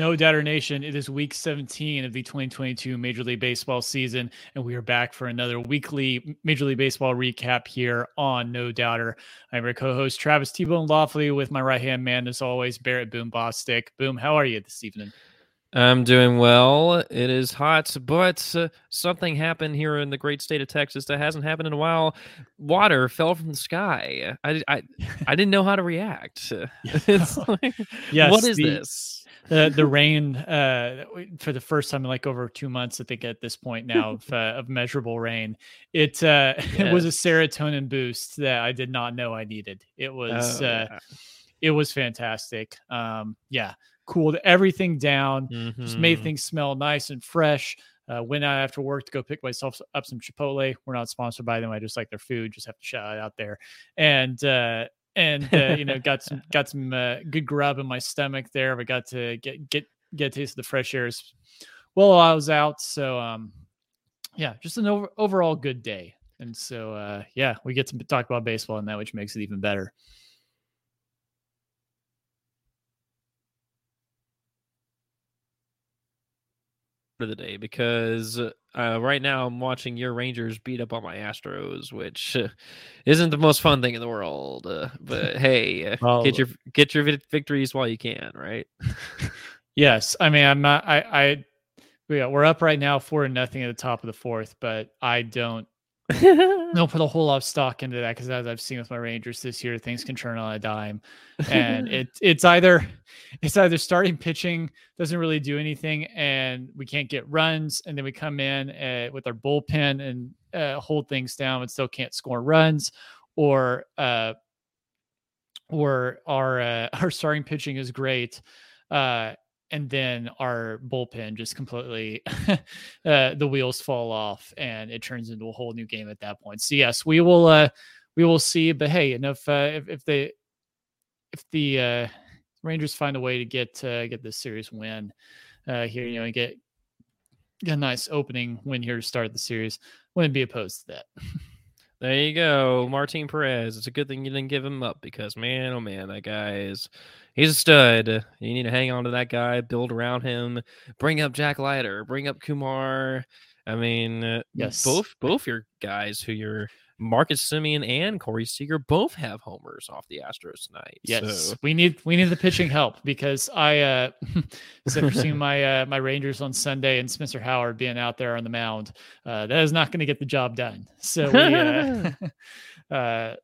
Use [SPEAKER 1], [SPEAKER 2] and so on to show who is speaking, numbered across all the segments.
[SPEAKER 1] No Doubter Nation, it is week 17 of the 2022 Major League Baseball season, and we are back for another weekly Major League Baseball recap here on No Doubter. I'm your co host, Travis T Bone Lofley, with my right hand man, as always, Barret Boom Bostick. Boom, how are you this evening?
[SPEAKER 2] I'm doing well. It is hot, but uh, something happened here in the great state of Texas that hasn't happened in a while. Water fell from the sky. I, I, I didn't know how to react. it's like, yes, what is the, this?
[SPEAKER 1] the the rain uh, for the first time in like over two months. I think at this point now of, uh, of measurable rain, it uh, yes. it was a serotonin boost that I did not know I needed. It was oh, uh, yeah. it was fantastic. Um, yeah, cooled everything down, mm-hmm. just made mm-hmm. things smell nice and fresh. Uh, went out after work to go pick myself up some Chipotle. We're not sponsored by them. I just like their food. Just have to shout out there. And uh, and uh, you know got some got some uh, good grub in my stomach there. I got to get get get a taste of the fresh air well I was out. So um, yeah, just an over, overall good day. And so uh, yeah, we get to talk about baseball and that, which makes it even better.
[SPEAKER 2] Of the day because uh, right now I'm watching your Rangers beat up on my Astros, which uh, isn't the most fun thing in the world. Uh, but hey, uh, well, get your get your victories while you can, right?
[SPEAKER 1] yes, I mean I'm not. I I yeah, we're up right now four and nothing at the top of the fourth, but I don't don't put a whole lot of stock into that because as I've seen with my Rangers this year, things can turn on a dime, and it it's either it's either starting pitching doesn't really do anything, and we can't get runs, and then we come in uh, with our bullpen and uh, hold things down, and still can't score runs, or uh, or our uh, our starting pitching is great, uh, and then our bullpen just completely uh, the wheels fall off and it turns into a whole new game at that point. So yes, we will uh, we will see. But hey, and if uh, if, if they if the uh, Rangers find a way to get uh, get this series win uh, here, you know, and get, get a nice opening win here to start the series, wouldn't be opposed to that.
[SPEAKER 2] There you go, Martin Perez. It's a good thing you didn't give him up because man, oh man, that guy is he's a stud. You need to hang on to that guy, build around him, bring up Jack Leiter, bring up Kumar. I mean, uh, yes, both both your guys who you're Marcus Semien and Corey Seager both have homers off the Astros tonight.
[SPEAKER 1] Yes, so. we need we need the pitching help because I uh after seeing my uh, my Rangers on Sunday and Spencer Howard being out there on the mound, uh, that is not going to get the job done. So we uh, uh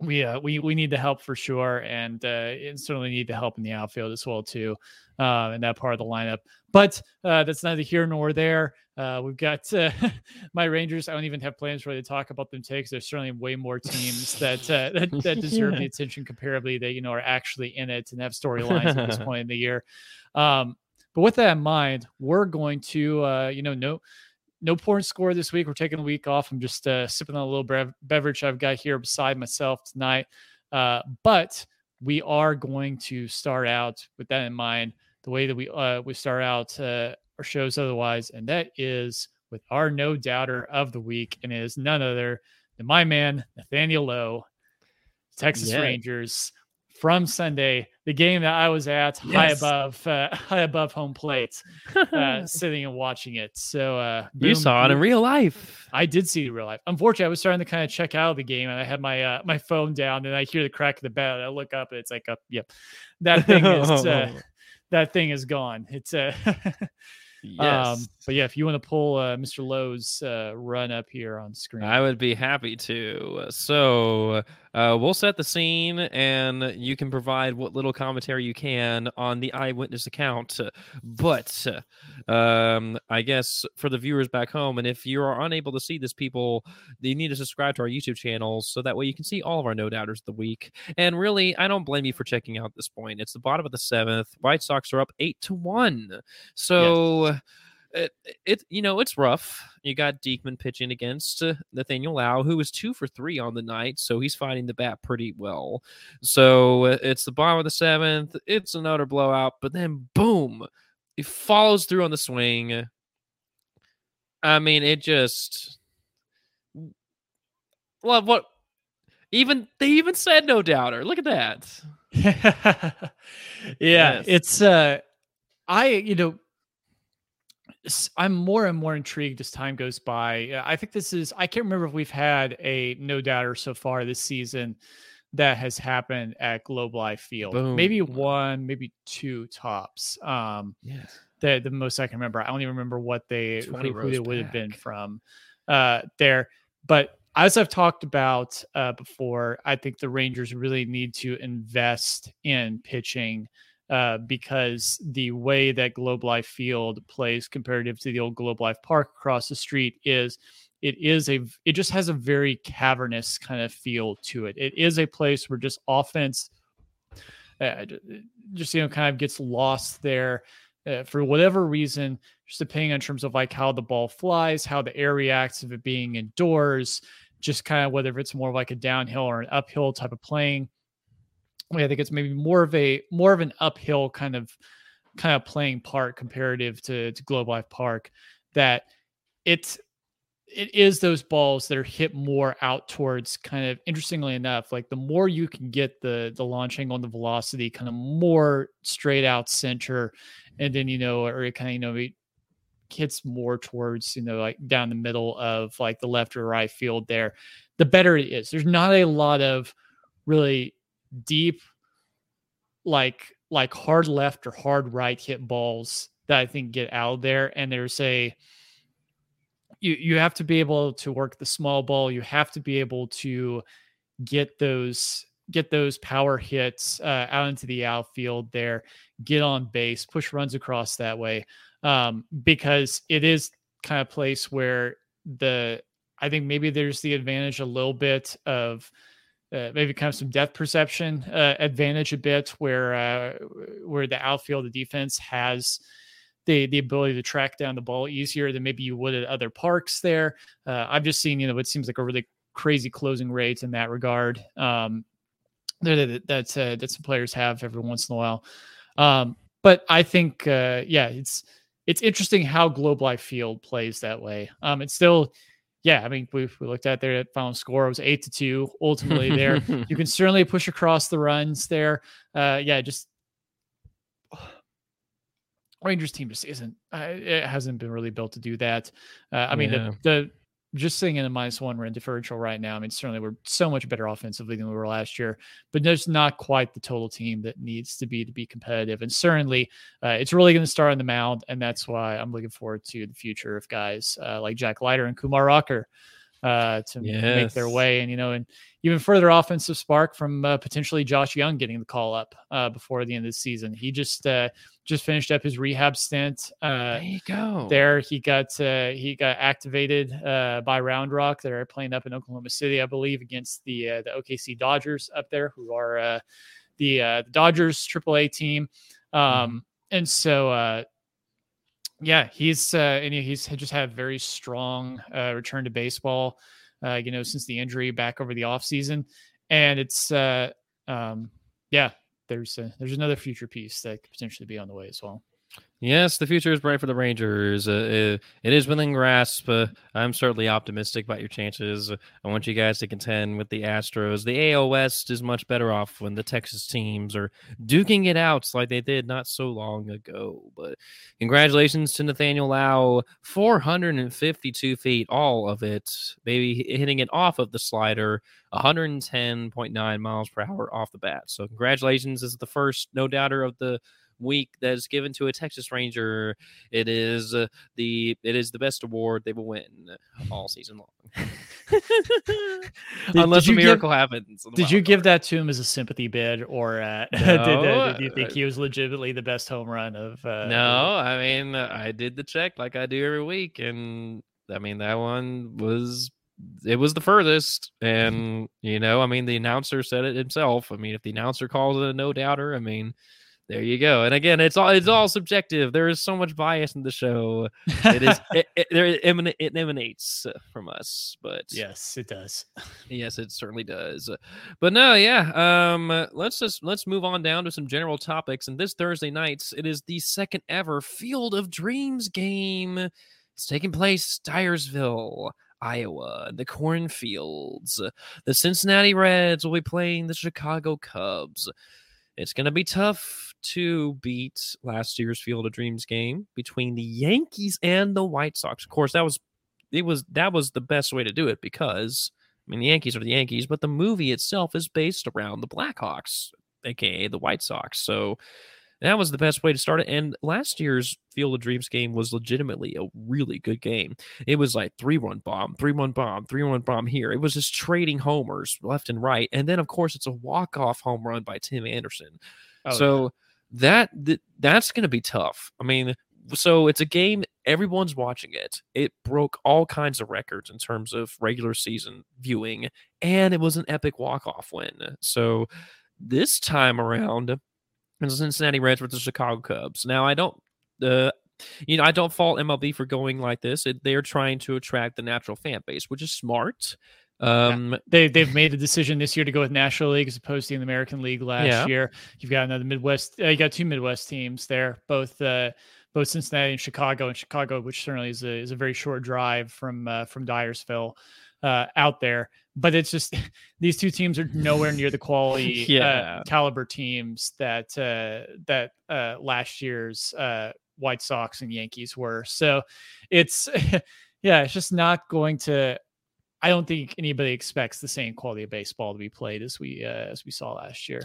[SPEAKER 1] we uh, we we need the help for sure, and uh, and certainly need the help in the outfield as well too, uh, in that part of the lineup. But uh, that's neither here nor there. Uh, we've got uh, my Rangers. I don't even have plans really to talk about them today because there's certainly way more teams that uh, that, that deserve yeah. the attention comparably that you know are actually in it and have storylines at this point in the year. Um, but with that in mind, we're going to uh, you know no no porn score this week. We're taking a week off. I'm just uh, sipping on a little beverage I've got here beside myself tonight. Uh, but we are going to start out with that in mind. The way that we uh, we start out uh, our shows otherwise, and that is with our no doubter of the week, and it is none other than my man Nathaniel Lowe, Texas yeah. Rangers from Sunday, the game that I was at yes. high above uh, high above home plate, uh, sitting and watching it. So uh,
[SPEAKER 2] boom, you saw it in real life.
[SPEAKER 1] I did see it in real life. Unfortunately, I was starting to kind of check out of the game, and I had my uh, my phone down, and I hear the crack of the bat. I look up, and it's like, up, yep, that thing is uh, that thing is gone. It's uh, um, yes. Um, but yeah, if you want to pull uh, Mr. Lowe's uh, run up here on screen,
[SPEAKER 2] I would be happy to. So uh, we'll set the scene, and you can provide what little commentary you can on the eyewitness account. But um, I guess for the viewers back home, and if you are unable to see this, people, you need to subscribe to our YouTube channels so that way you can see all of our no doubters of the week. And really, I don't blame you for checking out this point. It's the bottom of the seventh. White Sox are up eight to one. So. Yes it, it you know it's rough. You got Diekman pitching against uh, Nathaniel Lowe, who was two for three on the night, so he's fighting the bat pretty well. So uh, it's the bottom of the seventh. It's another blowout, but then boom, he follows through on the swing. I mean, it just love what even they even said no doubter. Look at that.
[SPEAKER 1] yeah, yes. it's uh I, you know, I'm more and more intrigued as time goes by. I think this is, I can't remember if we've had a no doubter so far this season that has happened at Globe Life Field. Boom. Maybe one, maybe two tops. Um,
[SPEAKER 2] yes.
[SPEAKER 1] The, the most I can remember. I don't even remember what they, who, who they would have been from uh, there. But as I've talked about uh, before, I think the Rangers really need to invest in pitching uh, because the way that Globe Life Field plays comparative to the old Globe Life Park across the street is it is a it just has a very cavernous kind of feel to it. It is a place where just offense uh, just you know kind of gets lost there. Uh, for whatever reason, just depending on terms of like how the ball flies, how the air reacts of it being indoors, just kind of whether it's more like a downhill or an uphill type of playing. I think it's maybe more of a more of an uphill kind of kind of playing part comparative to to Globe Life Park. That it's it is those balls that are hit more out towards kind of interestingly enough like the more you can get the the launch angle and the velocity kind of more straight out center and then you know or it kind of you know it hits more towards you know like down the middle of like the left or right field there the better it is there's not a lot of really deep like like hard left or hard right hit balls that I think get out there. And there's a you you have to be able to work the small ball. You have to be able to get those get those power hits uh, out into the outfield there, get on base, push runs across that way. Um, because it is kind of place where the I think maybe there's the advantage a little bit of uh, maybe kind of some depth perception uh, advantage a bit where uh, where the outfield the defense has the the ability to track down the ball easier than maybe you would at other parks there. Uh, i've just seen you know it seems like a really crazy closing rates in that regard. Um that that's uh, that some players have every once in a while. Um but i think uh yeah it's it's interesting how globe life field plays that way. Um it's still yeah, I mean, we, we looked at their final score. It was eight to two. Ultimately, there you can certainly push across the runs there. Uh, yeah, just Rangers team just isn't. Uh, it hasn't been really built to do that. Uh, I mean, yeah. the, the just sitting in a minus one run differential right now. I mean, certainly we're so much better offensively than we were last year, but there's not quite the total team that needs to be to be competitive. And certainly, uh, it's really going to start on the mound, and that's why I'm looking forward to the future of guys uh, like Jack Leiter and Kumar Rocker uh, to yes. make their way. And, you know, and even further offensive spark from uh, potentially Josh Young getting the call up uh, before the end of the season. He just uh, just finished up his rehab stint.
[SPEAKER 2] Uh, there you go.
[SPEAKER 1] There he got uh, he got activated uh, by Round Rock. They're playing up in Oklahoma City, I believe, against the uh, the OKC Dodgers up there, who are uh, the uh, the Dodgers AAA team. Um, mm-hmm. And so uh, yeah, he's uh, and he's just had a very strong uh, return to baseball. Uh, you know, since the injury back over the off season, and it's uh, um, yeah, there's a, there's another future piece that could potentially be on the way as well.
[SPEAKER 2] Yes, the future is bright for the Rangers. Uh, it is within grasp. Uh, I'm certainly optimistic about your chances. I want you guys to contend with the Astros. The AL West is much better off when the Texas teams are duking it out like they did not so long ago. But congratulations to Nathaniel Lowe. 452 feet, all of it, maybe hitting it off of the slider. 110.9 miles per hour off the bat. So congratulations. This is the first no doubter of the week that is given to a Texas Ranger. It is uh, the it is the best award they will win all season long. did, Unless did a miracle
[SPEAKER 1] give,
[SPEAKER 2] happens.
[SPEAKER 1] Did you give that to him as a sympathy bid, or uh, no, did, uh, did, you think he was legitimately the best home run of? Uh,
[SPEAKER 2] no, I mean I did the check like I do every week, and I mean that one was it was the furthest and you know i mean the announcer said it himself i mean if the announcer calls it a no doubter i mean there you go. And again, it's all it's all subjective. There is so much bias in the show. It is it, it, there it, it emanates from us, but
[SPEAKER 1] yes, it does.
[SPEAKER 2] yes, it certainly does. But no, yeah. Um, let's just let's move on down to some general topics. And this Thursday nights, it is the second ever Field of Dreams game. It's taking place Dyersville. Iowa, the cornfields. The Cincinnati Reds will be playing the Chicago Cubs. It's going to be tough to beat last year's Field of Dreams game between the Yankees and the White Sox. Of course, that was it was that was the best way to do it because I mean the Yankees are the Yankees, but the movie itself is based around the Black Sox, aka the White Sox. So that was the best way to start it. And last year's Field of Dreams game was legitimately a really good game. It was like three run bomb, three run bomb, three run bomb here. It was just trading homers left and right. And then, of course, it's a walk off home run by Tim Anderson. Oh, so yeah. that, that that's going to be tough. I mean, so it's a game everyone's watching it. It broke all kinds of records in terms of regular season viewing, and it was an epic walk off win. So this time around, the Cincinnati Reds with the Chicago Cubs. Now I don't uh, you know, I don't fault MLB for going like this. It, they're trying to attract the natural fan base, which is smart. Um,
[SPEAKER 1] yeah. they they've made a decision this year to go with National League as opposed to the American League last yeah. year. You've got another Midwest. Uh, you got two Midwest teams there, both uh, both Cincinnati and Chicago. And Chicago, which certainly is a is a very short drive from uh, from Dyersville uh, out there. But it's just these two teams are nowhere near the quality uh, yeah. uh, caliber teams that uh, that uh, last year's uh, White Sox and Yankees were. So it's yeah, it's just not going to. I don't think anybody expects the same quality of baseball to be played as we uh, as we saw last year.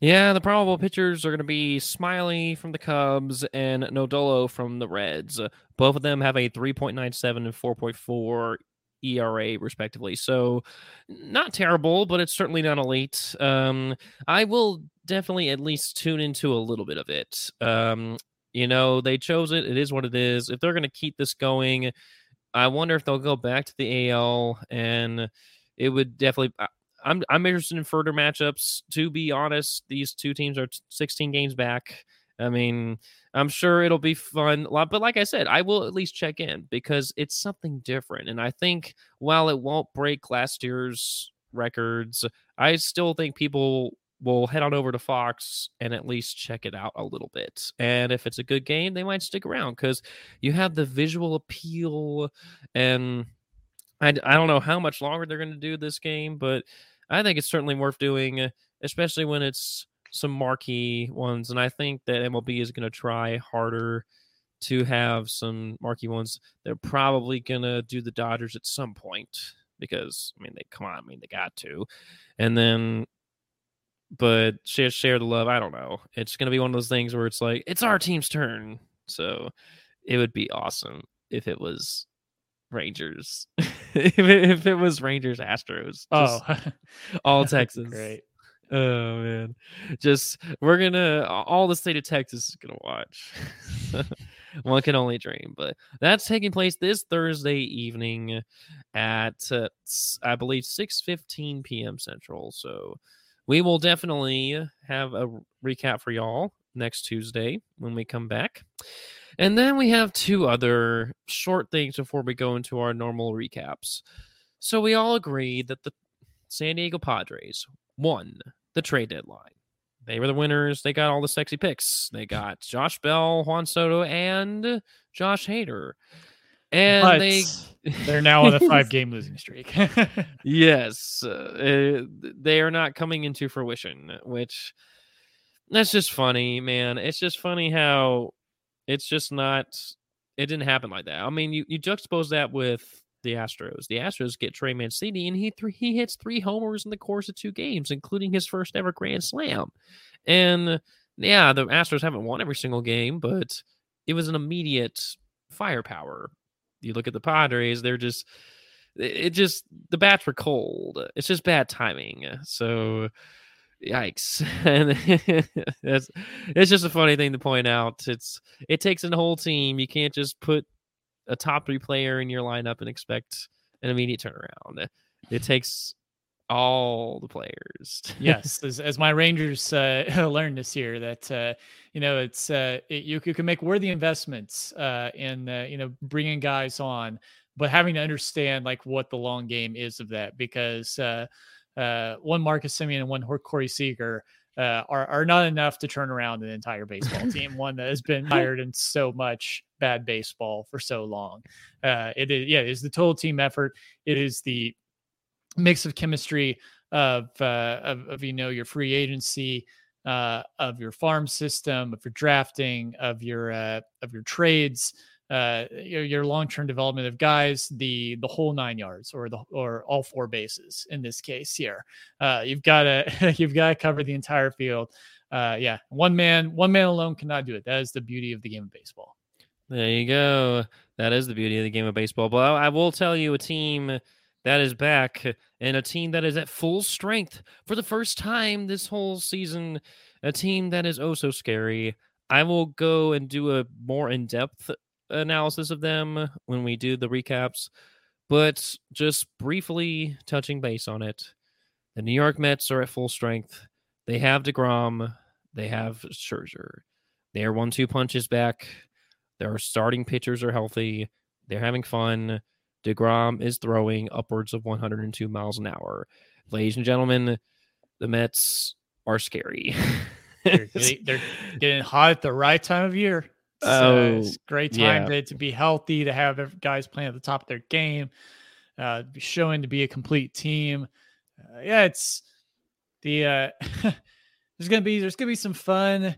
[SPEAKER 2] Yeah, the probable pitchers are going to be Smyly from the Cubs and Lodolo from the Reds. Both of them have a 3.97 and 4.4 ERA, respectively. So, not terrible, but it's certainly not elite. Um, I will definitely at least tune into a little bit of it. Um, you know, they chose it. It is what it is. If they're going to keep this going, I wonder if they'll go back to the AL, and it would definitely. I'm I'm interested in further matchups. To be honest, these two teams are 16 games back. I mean, I'm sure it'll be fun. But like I said, I will at least check in because it's something different. And I think while it won't break last year's records, I still think people will head on over to Fox and at least check it out a little bit. And if it's a good game, they might stick around because you have the visual appeal. And I, I don't know how much longer they're going to do this game, but I think it's certainly worth doing, especially when it's some marquee ones, and I think that MLB is going to try harder to have some marquee ones. They're probably going to do the Dodgers at some point because I mean they come on, I mean they got to, and then but share share the love. I don't know. It's going to be one of those things where it's like it's our team's turn, so it would be awesome if it was Rangers. if, it, if it was Rangers Astros.
[SPEAKER 1] Oh,
[SPEAKER 2] all Texas.
[SPEAKER 1] Great.
[SPEAKER 2] Oh man, just we're gonna all the state of Texas is gonna watch. One can only dream, but that's taking place this Thursday evening at uh, I believe six fifteen p.m. Central. So we will definitely have a recap for y'all next Tuesday when we come back. And then we have two other short things before we go into our normal recaps. So we all agree that the San Diego Padres won the trade deadline. They were the winners. They got all the sexy picks. They got Josh Bell, Juan Soto, and Josh Hader. And but they
[SPEAKER 1] they're now on a five game losing streak.
[SPEAKER 2] yes, uh, they are not coming into fruition, which that's just funny, man. It's just funny how it's just not. It didn't happen like that. I mean, you you juxtapose that with the Astros. The Astros get Trey Mancini, and he th- he hits three homers in the course of two games, including his first ever grand slam. And yeah, the Astros haven't won every single game, but it was an immediate firepower. You look at the Padres; they're just it just the bats were cold. It's just bad timing. So yikes and it's, it's just a funny thing to point out it's it takes a whole team you can't just put a top three player in your lineup and expect an immediate turnaround. It takes all the players.
[SPEAKER 1] yes, as, as, my Rangers uh, learned this year, that uh, you know it's uh, it, you, you, can make worthy investments uh, in uh, you know bringing guys on, but having to understand like what the long game is of that because uh, one Marcus Semien and one Corey Seager uh, are are not enough to turn around an entire baseball team. One that has been mired in so much bad baseball for so long. Uh, it is yeah, it is the total team effort. It is the mix of chemistry of uh, of, of you know your free agency. uh, of your farm system, of your drafting, of your uh, of your trades, uh, your, your long term development of guys, the the whole nine yards, or the or all four bases in this case here. Uh, you've got to you've got to cover the entire field. Uh, yeah, one man one man alone cannot do it. That is the beauty of the game of baseball.
[SPEAKER 2] There you go. That is the beauty of the game of baseball. But I, I will tell you, a team that is back and a team that is at full strength for the first time this whole season. A team that is oh so scary. I will go and do a more in depth analysis of them when we do the recaps. But just briefly touching base on it, the New York Mets are at full strength. They have DeGrom, they have Scherzer. They are one two punches back. Their starting pitchers are healthy. They're having fun. DeGrom is throwing upwards of 102 miles an hour. Ladies and gentlemen, the Mets are scary.
[SPEAKER 1] they're, getting, they're, getting, hot at the right time of year. Oh, it's great time yeah. to, to be healthy, to have guys playing at the top of their game, uh, showing to be a complete team. Uh, yeah, it's the uh, there's gonna be there's gonna be some fun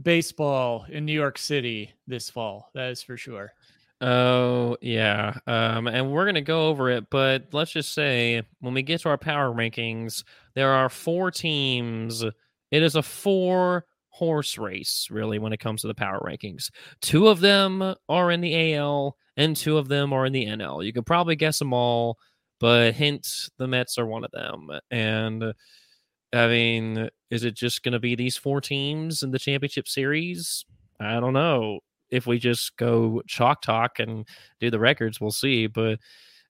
[SPEAKER 1] baseball in New York City this fall. That is for sure.
[SPEAKER 2] Oh, yeah. Um, and we're going to go over it, but let's just say when we get to our power rankings, there are four teams. It is a four horse race, really, when it comes to the power rankings. Two of them are in the AL, and two of them are in the NL. You could probably guess them all, but hint the Mets are one of them. And I mean, is it just going to be these four teams in the championship series? I don't know. If we just go chalk talk and do the records, we'll see. But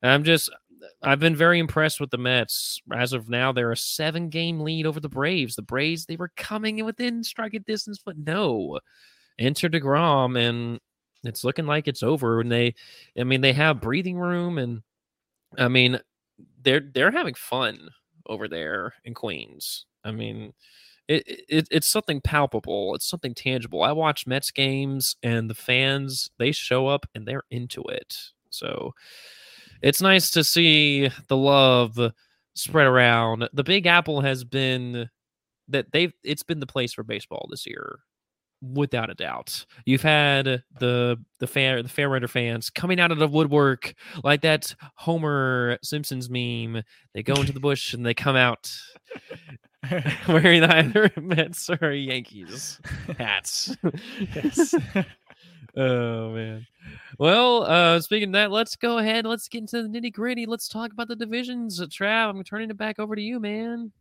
[SPEAKER 2] I'm just, I've been very impressed with the Mets. As of now, they're a seven game lead over the Braves. The Braves, they were coming within striking distance, but no. Enter DeGrom, and it's looking like it's over. And they, I mean, they have breathing room, and I mean, they're they're having fun over there in Queens. I mean, it, it it's something palpable. It's something tangible. I watch Mets games and the fans they show up and they're into it. So it's nice to see the love spread around. The Big Apple has been that they've it's been the place for baseball this year without a doubt. You've had the the fan the Fairweather fans coming out of the woodwork like that Homer Simpsons meme. They go into the bush and they come out wearing either Mets or Yankees hats. yes. Oh man. Well, uh speaking of that, let's go ahead. Let's get into the nitty gritty. Let's talk about the divisions. Trav, I'm turning it back over to you, man.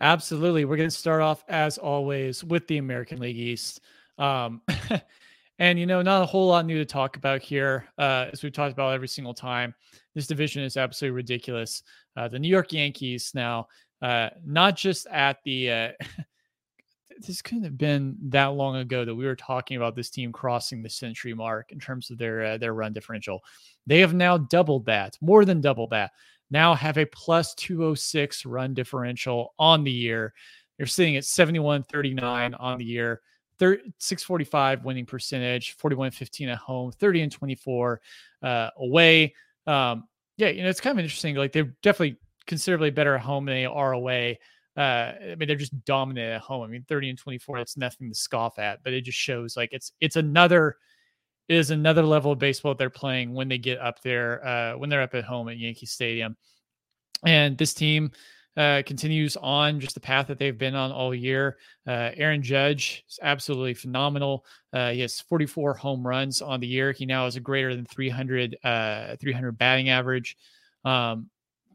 [SPEAKER 1] Absolutely. We're going to start off, as always, with the American League East. Um, and, you know, not a whole lot new to talk about here. Uh, as we've talked about every single time, this division is absolutely ridiculous. Uh, the New York Yankees now, uh, not just at the, uh, this couldn't have been that long ago that we were talking about this team crossing the century mark in terms of their uh, their run differential. They have now doubled that, more than doubled that now have a plus 206 run differential on the year. You're sitting at 71 39 on the year, 645 winning percentage, 41 15 at home, 30 and 24 uh, away. Um, yeah, you know, it's kind of interesting. Like they're definitely considerably better at home than they are away. Uh, I mean, they're just dominant at home. I mean, 30 and 24, that's nothing to scoff at, but it just shows like it's it's another is another level of baseball they're playing when they get up there, uh, when they're up at home at Yankee Stadium. And this team uh, continues on just the path that they've been on all year. Uh, Aaron Judge is absolutely phenomenal. Uh, he has 44 home runs on the year. He now has a greater than 300 uh, 300 batting average. Um,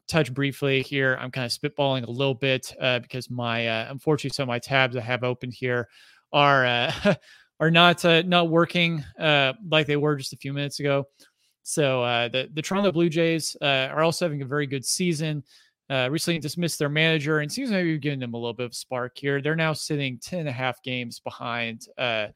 [SPEAKER 1] touch briefly here. I'm kind of spitballing a little bit uh, because my uh, unfortunately some of my tabs I have open here are are not uh, not working uh, like they were just a few minutes ago. So uh, the the Toronto Blue Jays uh, are also having a very good season. Uh, recently dismissed their manager and seems maybe giving them a little bit of spark here. They're now sitting 10 and a half games behind uh,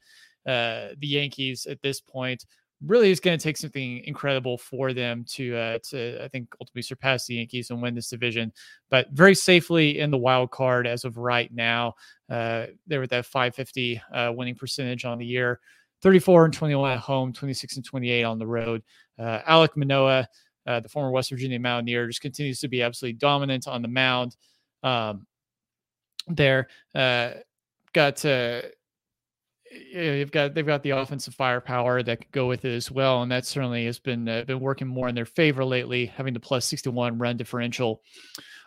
[SPEAKER 1] the Yankees at this point really is going to take something incredible for them to uh, to I think ultimately surpass the Yankees and win this division, but very safely in the wild card as of right now. Uh, they're at that 550 uh, winning percentage on the year, 34 and 21 at home, 26 and 28 on the road. Uh, Alek Manoah, uh, the former West Virginia Mountaineer, just continues to be absolutely dominant on the mound. Um, there. Uh, got you've got they've got the offensive firepower that could go with it as well, and that certainly has been uh, been working more in their favor lately, having the plus 61 run differential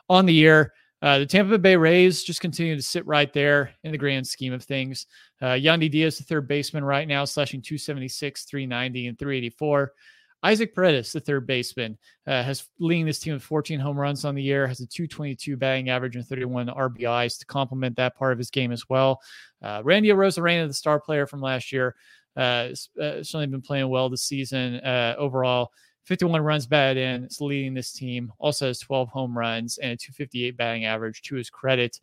[SPEAKER 1] on the year. Uh, the Tampa Bay Rays just continue to sit right there in the grand scheme of things. Uh, Yandy Diaz, the third baseman right now, slashing 276, 390, and 384. Isaac Paredes, the third baseman, uh, has leading this team with 14 home runs on the year, has a 222 batting average and 31 RBIs to complement that part of his game as well. Uh, Randy Arozarena, the star player from last year, uh, uh certainly been playing well this season uh, overall. 51 runs batted in, is leading this team. Also has 12 home runs and a 258 batting average to his credit.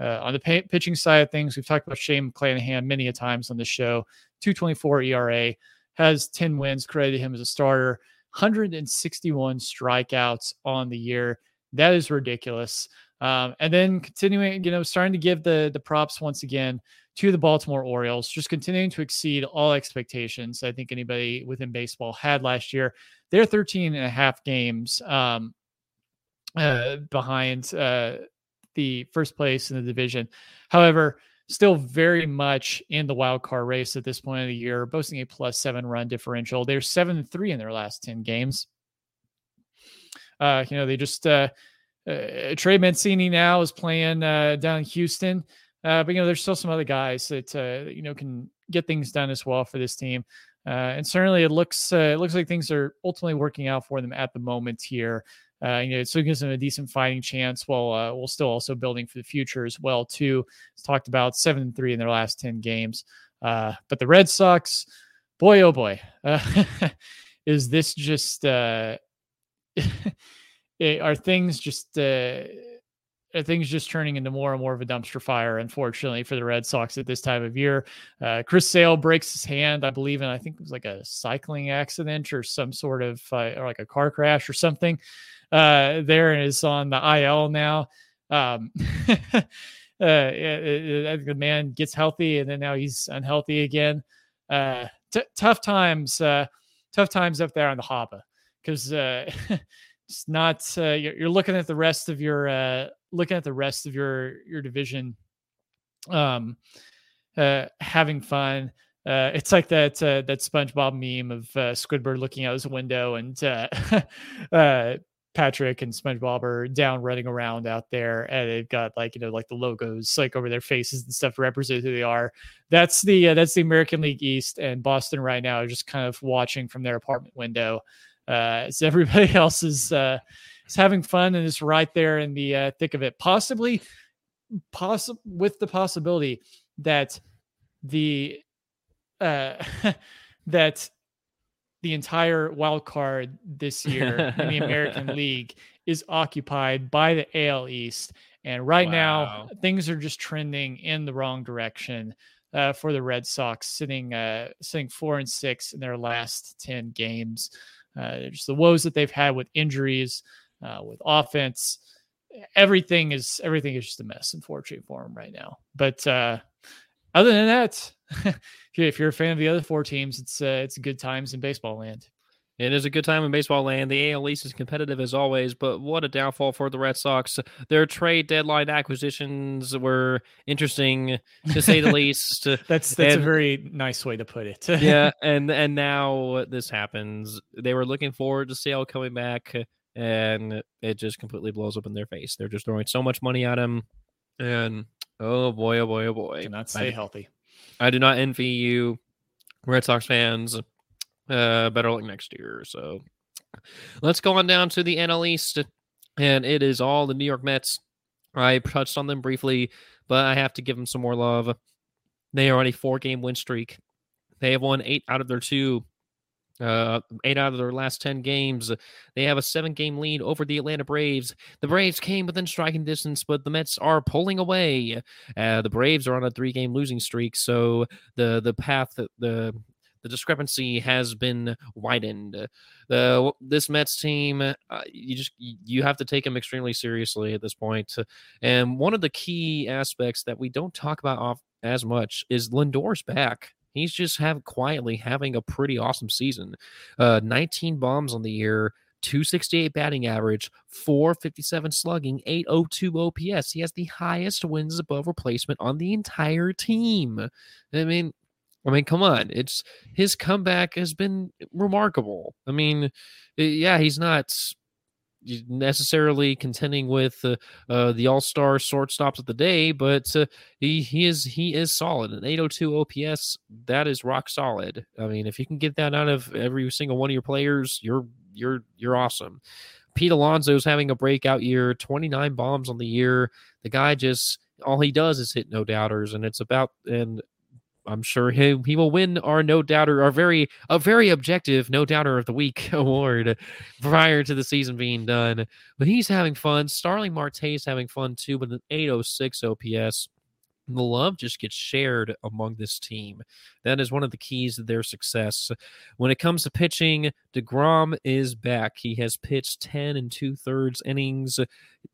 [SPEAKER 1] Uh, on the pitching side of things, we've talked about Shane McClanahan many a times on the show. 224 ERA, has 10 wins, credited him as a starter, 161 strikeouts on the year. That is ridiculous. Um, and then continuing, you know, starting to give the the props once again to the Baltimore Orioles, just continuing to exceed all expectations. I think anybody within baseball had last year. They're 13 and a half games um, uh, behind uh, the first place in the division. However, still very much in the wild card race at this point of the year, boasting a plus seven run differential. They're seven and three in their last 10 games. Uh, you know, they just, uh, uh, Trey Mancini now is playing uh, down in Houston. Uh, but, you know, there's still some other guys that, uh, you know, can get things done as well for this team. Uh, and certainly it looks, uh, it looks like things are ultimately working out for them at the moment here. Uh, you know, so it gives them a decent fighting chance while uh, we'll still also building for the future as well. Too, it's talked about seven and three in their last ten games. Uh, but the Red Sox, boy oh boy, uh, is this just uh, are things just uh, things just turning into more and more of a dumpster fire? Unfortunately for the Red Sox at this time of year, uh, Chris Sale breaks his hand, I believe, and I think it was like a cycling accident or some sort of uh, or like a car crash or something uh, there and is on the IL now. Um, uh, it, it, the man gets healthy and then now he's unhealthy again. Uh, t- tough times, uh, tough times up there on the Haba because uh, it's not. Uh, you're, you're, looking at the rest of your uh, looking at the rest of your your division, um, uh, having fun. Uh, it's like that uh, that SpongeBob meme of uh, Squidward looking out his window and uh, uh, Patrick and SpongeBob are down running around out there, and they've got like you know like the logos like over their faces and stuff represent who they are. That's the uh, that's the American League East, and Boston right now is just kind of watching from their apartment window. Uh, so everybody else is uh, is having fun and is right there in the uh, thick of it. Possibly, possible with the possibility that the uh, that the entire wild card this year in the American League is occupied by the AL East. And right wow. now, things are just trending in the wrong direction uh, for the Red Sox, sitting uh, sitting four and six in their last ten games. Uh, just the woes that they've had with injuries, uh, with offense, everything is everything is just a mess, unfortunately for them right now. But uh, other than that, if you're a fan of the other four teams, it's uh, it's good times in baseball land.
[SPEAKER 2] It is a good time in baseball land. The AL East is competitive as always, but what a downfall for the Red Sox. Their trade deadline acquisitions were interesting to say the least.
[SPEAKER 1] that's that's and, a very nice way to put it.
[SPEAKER 2] yeah, and and now this happens. They were looking forward to Sale coming back, and it just completely blows up in their face. They're just throwing so much money at him, and oh boy, oh boy, oh boy,
[SPEAKER 1] cannot stay I, healthy.
[SPEAKER 2] I do not envy you, Red Sox fans. Uh, better luck next year. So let's go on down to the NL East, and it is all the New York Mets. I touched on them briefly, but I have to give them some more love. They are on a four game win streak. They have won eight out of their two uh, eight out of their last 10 games. They have a seven game lead over the Atlanta Braves. The Braves came within striking distance, but the Mets are pulling away. Uh, the Braves are on a three game losing streak, so the the path, the the discrepancy has been widened. The this Mets team, uh, you just you have to take them extremely seriously at this point. And one of the key aspects that we don't talk about off as much is Lindor's back. He's just have quietly having a pretty awesome season. Uh, 19 bombs on the year, 268 batting average, 457 slugging, 802 OPS. He has the highest wins above replacement on the entire team. I mean, I mean, come on. It's his comeback has been remarkable. I mean, yeah, he's not necessarily contending with uh, uh, the All Star shortstops of the day, but uh, he he is he is solid. An 802 OPS that is rock solid. I mean, if you can get that out of every single one of your players, you're you're you're awesome. Pete Alonso's having a breakout year, 29 bombs on the year. The guy just all he does is hit no doubters, and it's about and I'm sure he he will win our no doubter, our very a very objective no doubter of the week award prior to the season being done. But he's having fun. Starling Marte is having fun too with an 806 OPS. The love just gets shared among this team. That is one of the keys to their success. When it comes to pitching, DeGrom is back. He has pitched 10 and two thirds innings,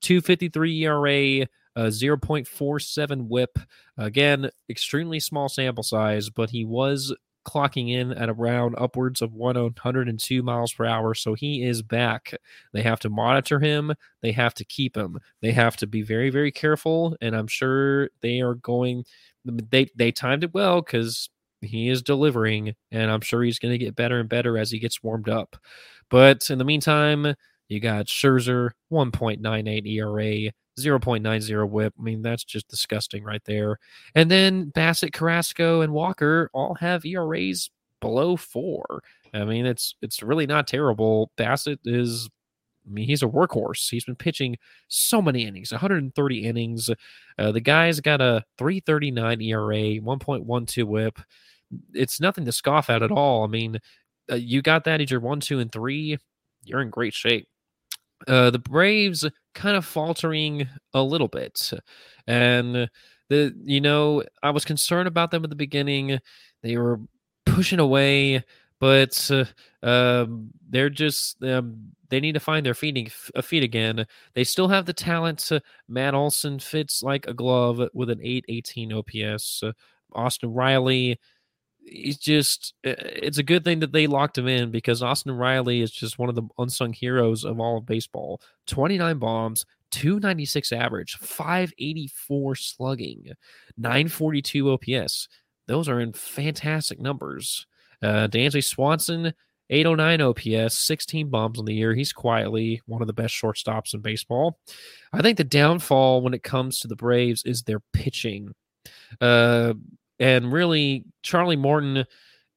[SPEAKER 2] 253 ERA, a 0.47 whip. Again, extremely small sample size, but he was clocking in at around upwards of 102 miles per hour. So he is back. They have to monitor him. They have to keep him. They have to be very, very careful. And I'm sure they are going. They they timed it well because he is delivering, and I'm sure he's going to get better and better as he gets warmed up. But in the meantime, you got Scherzer, 1.98 ERA, 0.90 whip. I mean, that's just disgusting right there. And then Bassitt, Carrasco, and Walker all have ERAs below four. I mean, it's it's really not terrible. Bassitt is I mean, he's a workhorse. He's been pitching so many innings, 130 innings. Uh, the guy's got a 339 ERA, 1.12 whip. It's nothing to scoff at at all. I mean, uh, you got that at your one, two, and three. You're in great shape. Uh, the Braves kind of faltering a little bit, and the you know I was concerned about them at the beginning. They were pushing away, but uh, um, they're just um, they need to find their feeding a feet again. They still have the talent. Uh, Matt Olson fits like a glove with an 818 OPS. Uh, Austin Riley he's just it's a good thing that they locked him in because Austin Riley is just one of the unsung heroes of all of baseball. 29 bombs, 296 average, 584 slugging, 942 OPS. Those are in fantastic numbers. Uh Dansby Swanson 809 OPS, 16 bombs on the year. He's quietly one of the best shortstops in baseball. I think the downfall when it comes to the Braves is their pitching. Uh, and really, Charlie Morton,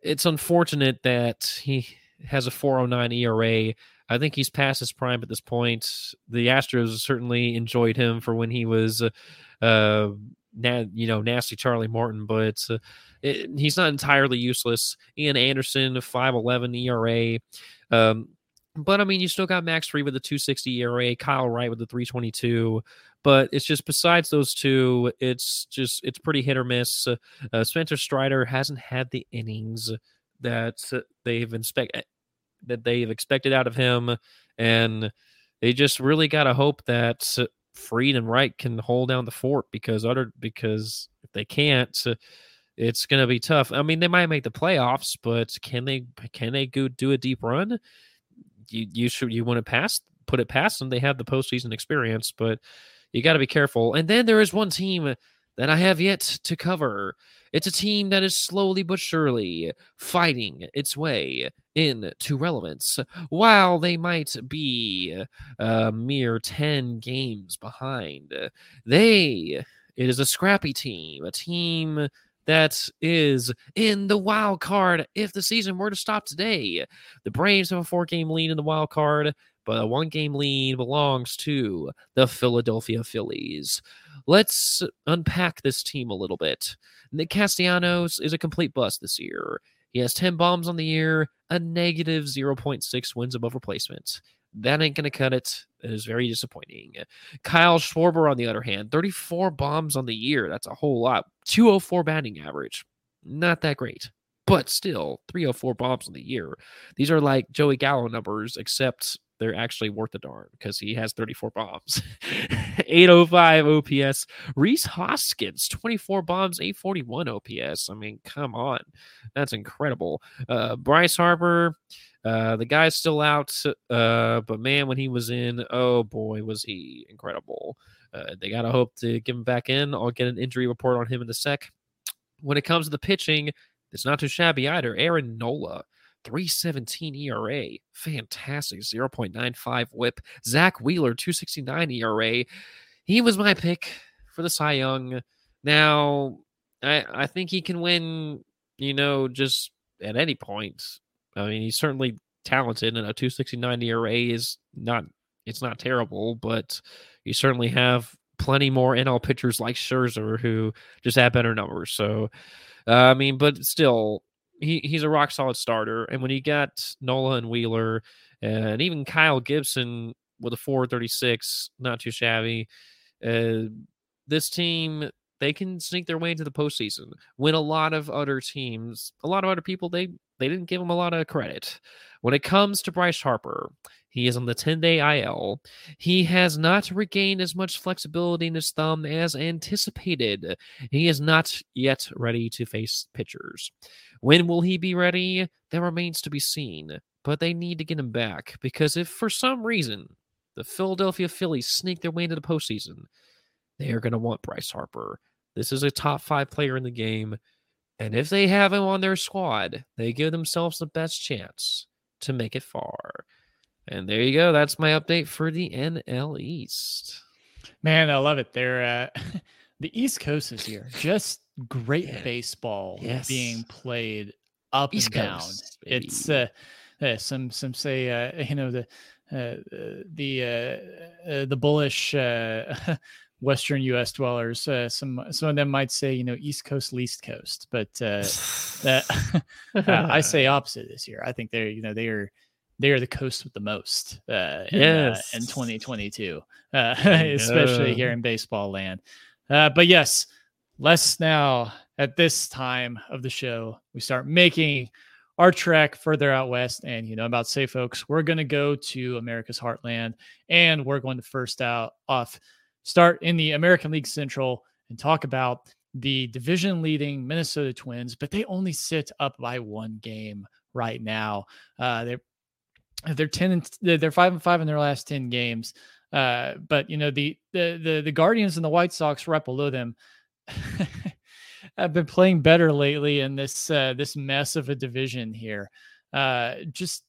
[SPEAKER 2] it's unfortunate that he has a 409 ERA. I think he's past his prime at this point. The Astros certainly enjoyed him for when he was, uh, na- you know, nasty Charlie Morton, but uh, it, he's not entirely useless. Ian Anderson, 511 ERA. Um, but I mean, you still got Max Fried with a 260 ERA, Kyle Wright with the 322. But it's just besides those two, it's just it's pretty hit or miss. Uh, uh, Spencer Strider hasn't had the innings that they've expect eh, that they've expected out of him, and they just really got to hope that Fried and Wright can hold down the fort because other because if they can't. it's going to be tough. I mean, they might make the playoffs, but can they can they go do a deep run? You you should you want to pass put it past them. They have the postseason experience, but you got to be careful. And then there is one team that I have yet to cover. It's a team that is slowly but surely fighting its way into relevance. While they might be a mere 10 games behind, they, it is a scrappy team, a team that is in the wild card if the season were to stop today. The Braves have a four game lead in the wild card but a one game lead belongs to the Philadelphia Phillies. Let's unpack this team a little bit. Nick Castellanos is a complete bust this year. He has 10 bombs on the year, a negative 0.6 wins above replacement. That ain't going to cut it. It is very disappointing. Kyle Schwarber, on the other hand, 34 bombs on the year. That's a whole lot. 204 batting average. Not that great, but still 304 bombs on the year. These are like Joey Gallo numbers, except they're actually worth a darn because he has 34 bombs. 805 OPS. Rhys Hoskins, 24 bombs, 841 OPS. I mean, come on. That's incredible. Uh, Bryce Harper, Uh, the guy's still out, uh, but man, when he was in, oh boy, was he incredible. Uh, they got to hope to get him back in. I'll get an injury report on him in a sec. When it comes to the pitching, it's not too shabby either. Aaron Nola, 317 ERA, fantastic, 0.95 whip. Zack Wheeler, 269 ERA. He was my pick for the Cy Young. Now, I, I think he can win, you know, just at any point. I mean, he's certainly talented, and a 269 ERA is not it's not terrible, but you certainly have plenty more NL pitchers like Scherzer who just have better numbers. So, uh, I mean, but still, he, he's a rock solid starter. And when you got Nola and Wheeler, and even Kyle Gibson with a 436, not too shabby. Uh, this team they can sneak their way into the postseason. When a lot of other teams, a lot of other people, they they didn't give him a lot of credit. When it comes to Bryce Harper, he is on the 10 day IL. He has not regained as much flexibility in his thumb as anticipated. He is not yet ready to face pitchers. When will he be ready? That remains to be seen. But they need to get him back because if for some reason the Philadelphia Phillies sneak their way into the postseason, they are going to want Bryce Harper. This is a top five player in the game. And if they have him on their squad, they give themselves the best chance to make it far. And there you go. That's my update for the NL East.
[SPEAKER 1] Man, I love it. They're uh, the East Coast is here. Just great yeah. baseball yes. being played up East and down. Coast, it's uh, uh, some some say uh, you know the uh, the uh, uh, the bullish uh, Western U.S. dwellers. Uh, some some of them might say, you know, East Coast, least coast, but uh, that, uh, I say opposite this year. I think they're, you know, they are they are the coast with the most. Uh, in, yes. in 2022, uh, especially here in baseball land. Uh, but yes, let's now at this time of the show we start making our trek further out west. And you know about say, folks, we're going to go to America's heartland, and we're going to first out off start in the American League Central and talk about the division leading Minnesota Twins, but they only sit up by one game right now. Uh, they're they're ten and they're five and five in their last ten games. Uh, but you know the the the the Guardians and the White Sox right below them have been playing better lately in this uh, this mess of a division here. Uh, just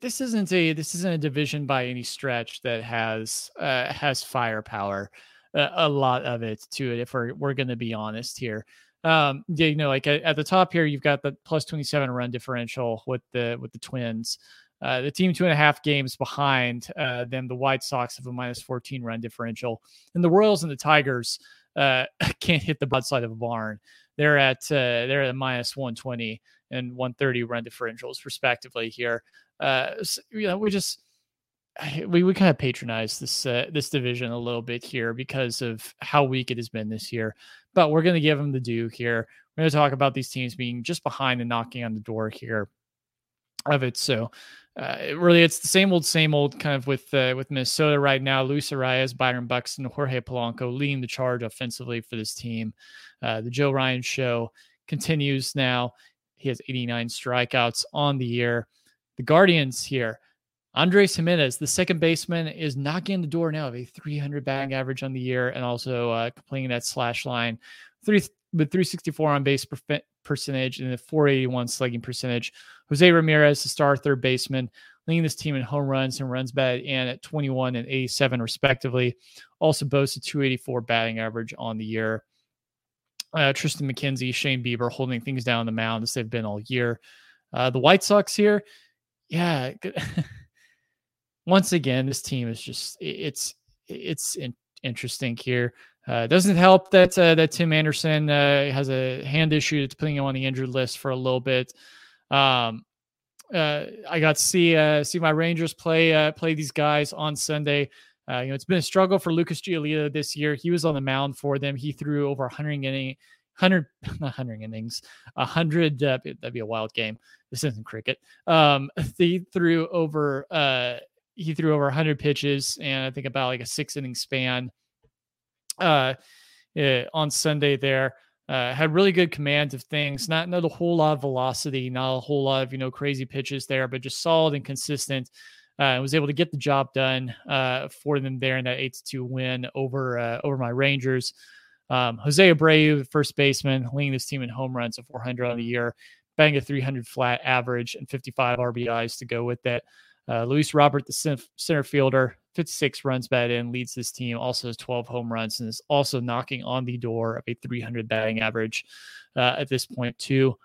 [SPEAKER 1] this isn't a this isn't a division by any stretch that has uh, has firepower. Uh, a lot of it to it, if we're we're going to be honest here. Um, yeah, you know, like at, at, the top here, you've got the plus twenty seven run differential with the with the Twins. Uh, the team two and a half games behind uh, them. The White Sox have a minus fourteen run differential, and the Royals and the Tigers uh, can't hit the broadside of a barn. They're at uh, they're at minus one twenty and one thirty run differentials respectively here uh, you know, we just we we kind of patronize this uh, this division a little bit here because of how weak it has been this year. But we're going to give them the due here. We're going to talk about these teams being just behind and knocking on the door here of it. So uh, it really, it's the same old, same old kind of with uh, with Minnesota right now. Luis Arraez, Byron Buxton, Jorge Polanco leading the charge offensively for this team. Uh, the Joe Ryan show continues now. He has 89 strikeouts on the year the Guardians here. Andres Gimenez, the second baseman, is knocking on the door now of a 300 batting average on the year and also uh, completing that slash line three, with 364 on base per- percentage and a 481 slugging percentage. Jose Ramirez, the star third baseman, leading this team in home runs and runs batted in at 21 and 87 respectively. Also boasts a 284 batting average on the year. Uh, Triston McKenzie, Shane Bieber holding things down on the mound as they've been all year. Uh, the White Sox here yeah, once again, this team is just it's it's in, interesting here. Uh, doesn't help that uh, that Tim Anderson uh, has a hand issue that's putting him on the injured list for a little bit. Um, uh, I got to see uh, see my Rangers play uh, play these guys on Sunday. you know, it's been a struggle for Lucas Giolito this year. He was on the mound for them. He threw over 100 100 not 100 innings, 100 that'd be a wild game this isn't cricket. Um, he threw over uh, he threw over 100 pitches and I think about like a six inning span uh, uh, on Sunday there. Uh, had really good command of things. Not not a whole lot of velocity, not a whole lot of you know crazy pitches there, but just solid and consistent. Uh, was able to get the job done uh, for them there in that eight to two win over uh, over my Rangers. Um, Jose Abreu, first baseman, leading this team in home runs of 400 on the year, bang a 300 flat average and 55 RBIs to go with that. Uh, Luis Robert, the center fielder, 56 runs batted in, leads this team, also has 12 home runs, and is also knocking on the door of a 300 batting average uh, at this point, too.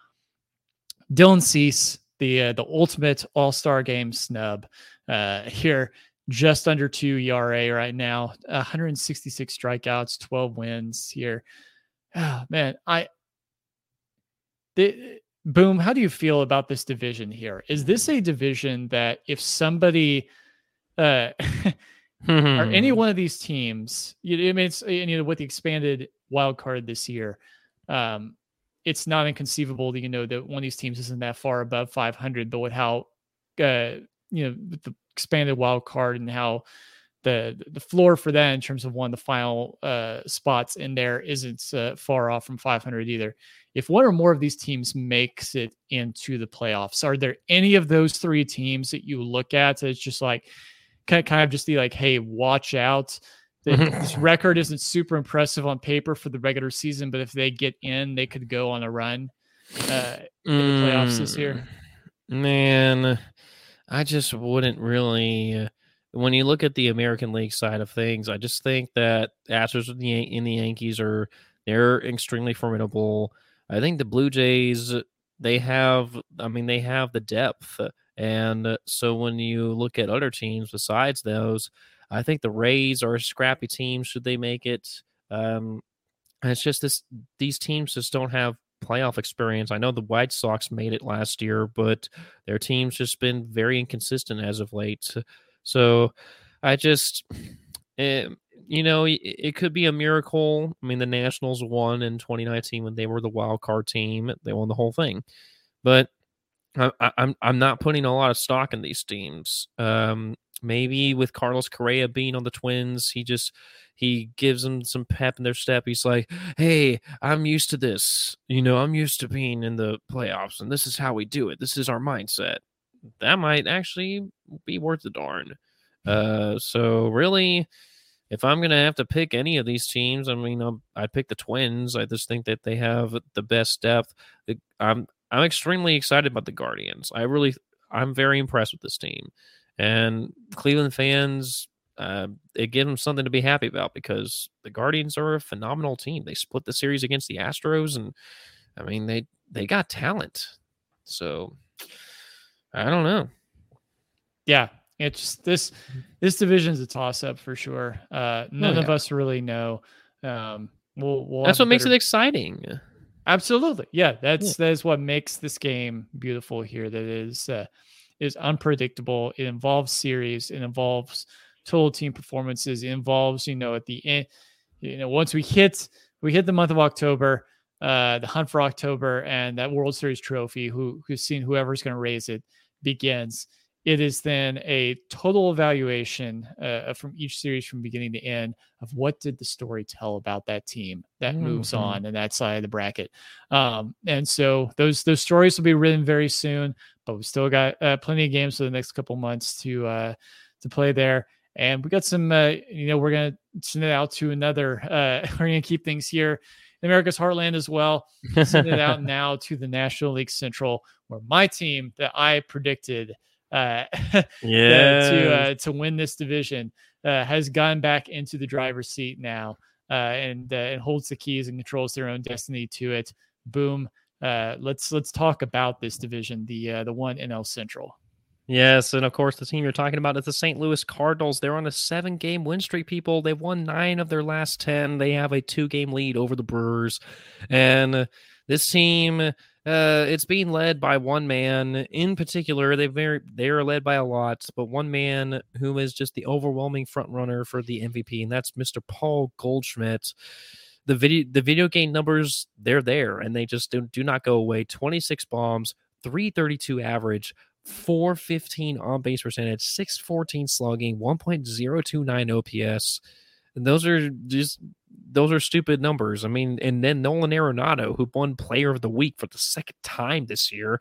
[SPEAKER 1] Dylan Cease, the uh, the ultimate All Star Game snub uh, here, just under two ERA right now, 166 strikeouts, 12 wins here. Oh, man, I the boom. How do you feel about this division here? Is this a division that if somebody uh, are any one of these teams, you know, I mean, it's you know with the expanded wild card this year, um, it's not inconceivable that you know that one of these teams isn't that far above 500, but with how uh, you know the expanded wild card and how the the floor for that in terms of one of the final uh, spots in there isn't uh, far off from 500 either. If one or more of these teams makes it into the playoffs, are there any of those three teams that you look at that's just like kind of just be like, hey, watch out. This record isn't super impressive on paper for the regular season, but if they get in, they could go on a run uh, in the playoffs this year.
[SPEAKER 2] Mm, man, I just wouldn't really. Uh, when you look at the American League side of things, I just think that Astros in the, the Yankees are they're extremely formidable. I think the Blue Jays they have, I mean, they have the depth, and so when you look at other teams besides those, I think the Rays are a scrappy team. Should they make it? Um, it's just this; these teams just don't have playoff experience. I know the White Sox made it last year, but their team's just been very inconsistent as of late. So I just, it, eh, you know, it, it, could be a miracle. I mean, the Nationals won in 2019 when they were the wild card team; they won the whole thing. But I, I'm I'm not putting a lot of stock in these teams. Um, maybe with Carlos Correa being on the Twins, he just he gives them some pep in their step. He's like, "Hey, I'm used to this. You know, I'm used to being in the playoffs, and this is how we do it. This is our mindset." That might actually be worth the darn. Uh, so really, if I'm gonna have to pick any of these teams, I mean, I'm, I'd pick the Twins. I just think that they have the best depth. I'm I'm extremely excited about the Guardians. I really, I'm very impressed with this team, and Cleveland fans uh, it gives them something to be happy about because the Guardians are a phenomenal team. They split the series against the Astros, and I mean they they got talent. So I don't know.
[SPEAKER 1] Yeah, it's this this division's a toss up for sure. Uh, none oh, yeah. of us really know. Um, we'll, we'll
[SPEAKER 2] that's what makes it exciting.
[SPEAKER 1] Absolutely, yeah. That's yeah. that is what makes this game beautiful here. That is uh, is unpredictable. It involves series. It involves total team performances It involves, you know, at the end, you know, once we hit we hit the month of October, uh, the hunt for October and that World Series trophy, who who's seen whoever's going to raise it begins. It is then a total evaluation uh, from each series from beginning to end of what did the story tell about that team that mm-hmm. moves on and that side of the bracket. Um, and so those those stories will be written very soon, but we still got uh, plenty of games for the next couple months to uh, to play there. And we got some, uh, you know, we're going to send it out to another, uh, we're going to keep things here in America's Heartland as well. Send it out now to the National League Central, where my team that I predicted uh,
[SPEAKER 2] yeah.
[SPEAKER 1] to uh, to win this division uh, has gone back into the driver's seat now uh, and uh, and holds the keys and controls their own destiny to it. Boom. Uh, let's let's talk about this division, the uh, the one NL Central.
[SPEAKER 2] Yes, and of course the team you're talking about is the St. Louis Cardinals. They're on a seven-game win streak. People, they've won nine of their last ten. They have a two-game lead over the Brewers, and this team, uh, it's being led by one man in particular. They very they are led by a lot, but one man who is just the overwhelming front runner for the MVP, and that's Mr. Paul Goldschmidt the video the video game numbers they're there and they just do, do not go away 26 bombs 332 average 415 on base percentage, 614 slugging, 1.029 OPS. And those are just those are stupid numbers. I mean, and then Nolan Arenado, who won Player of the Week for the second time this year,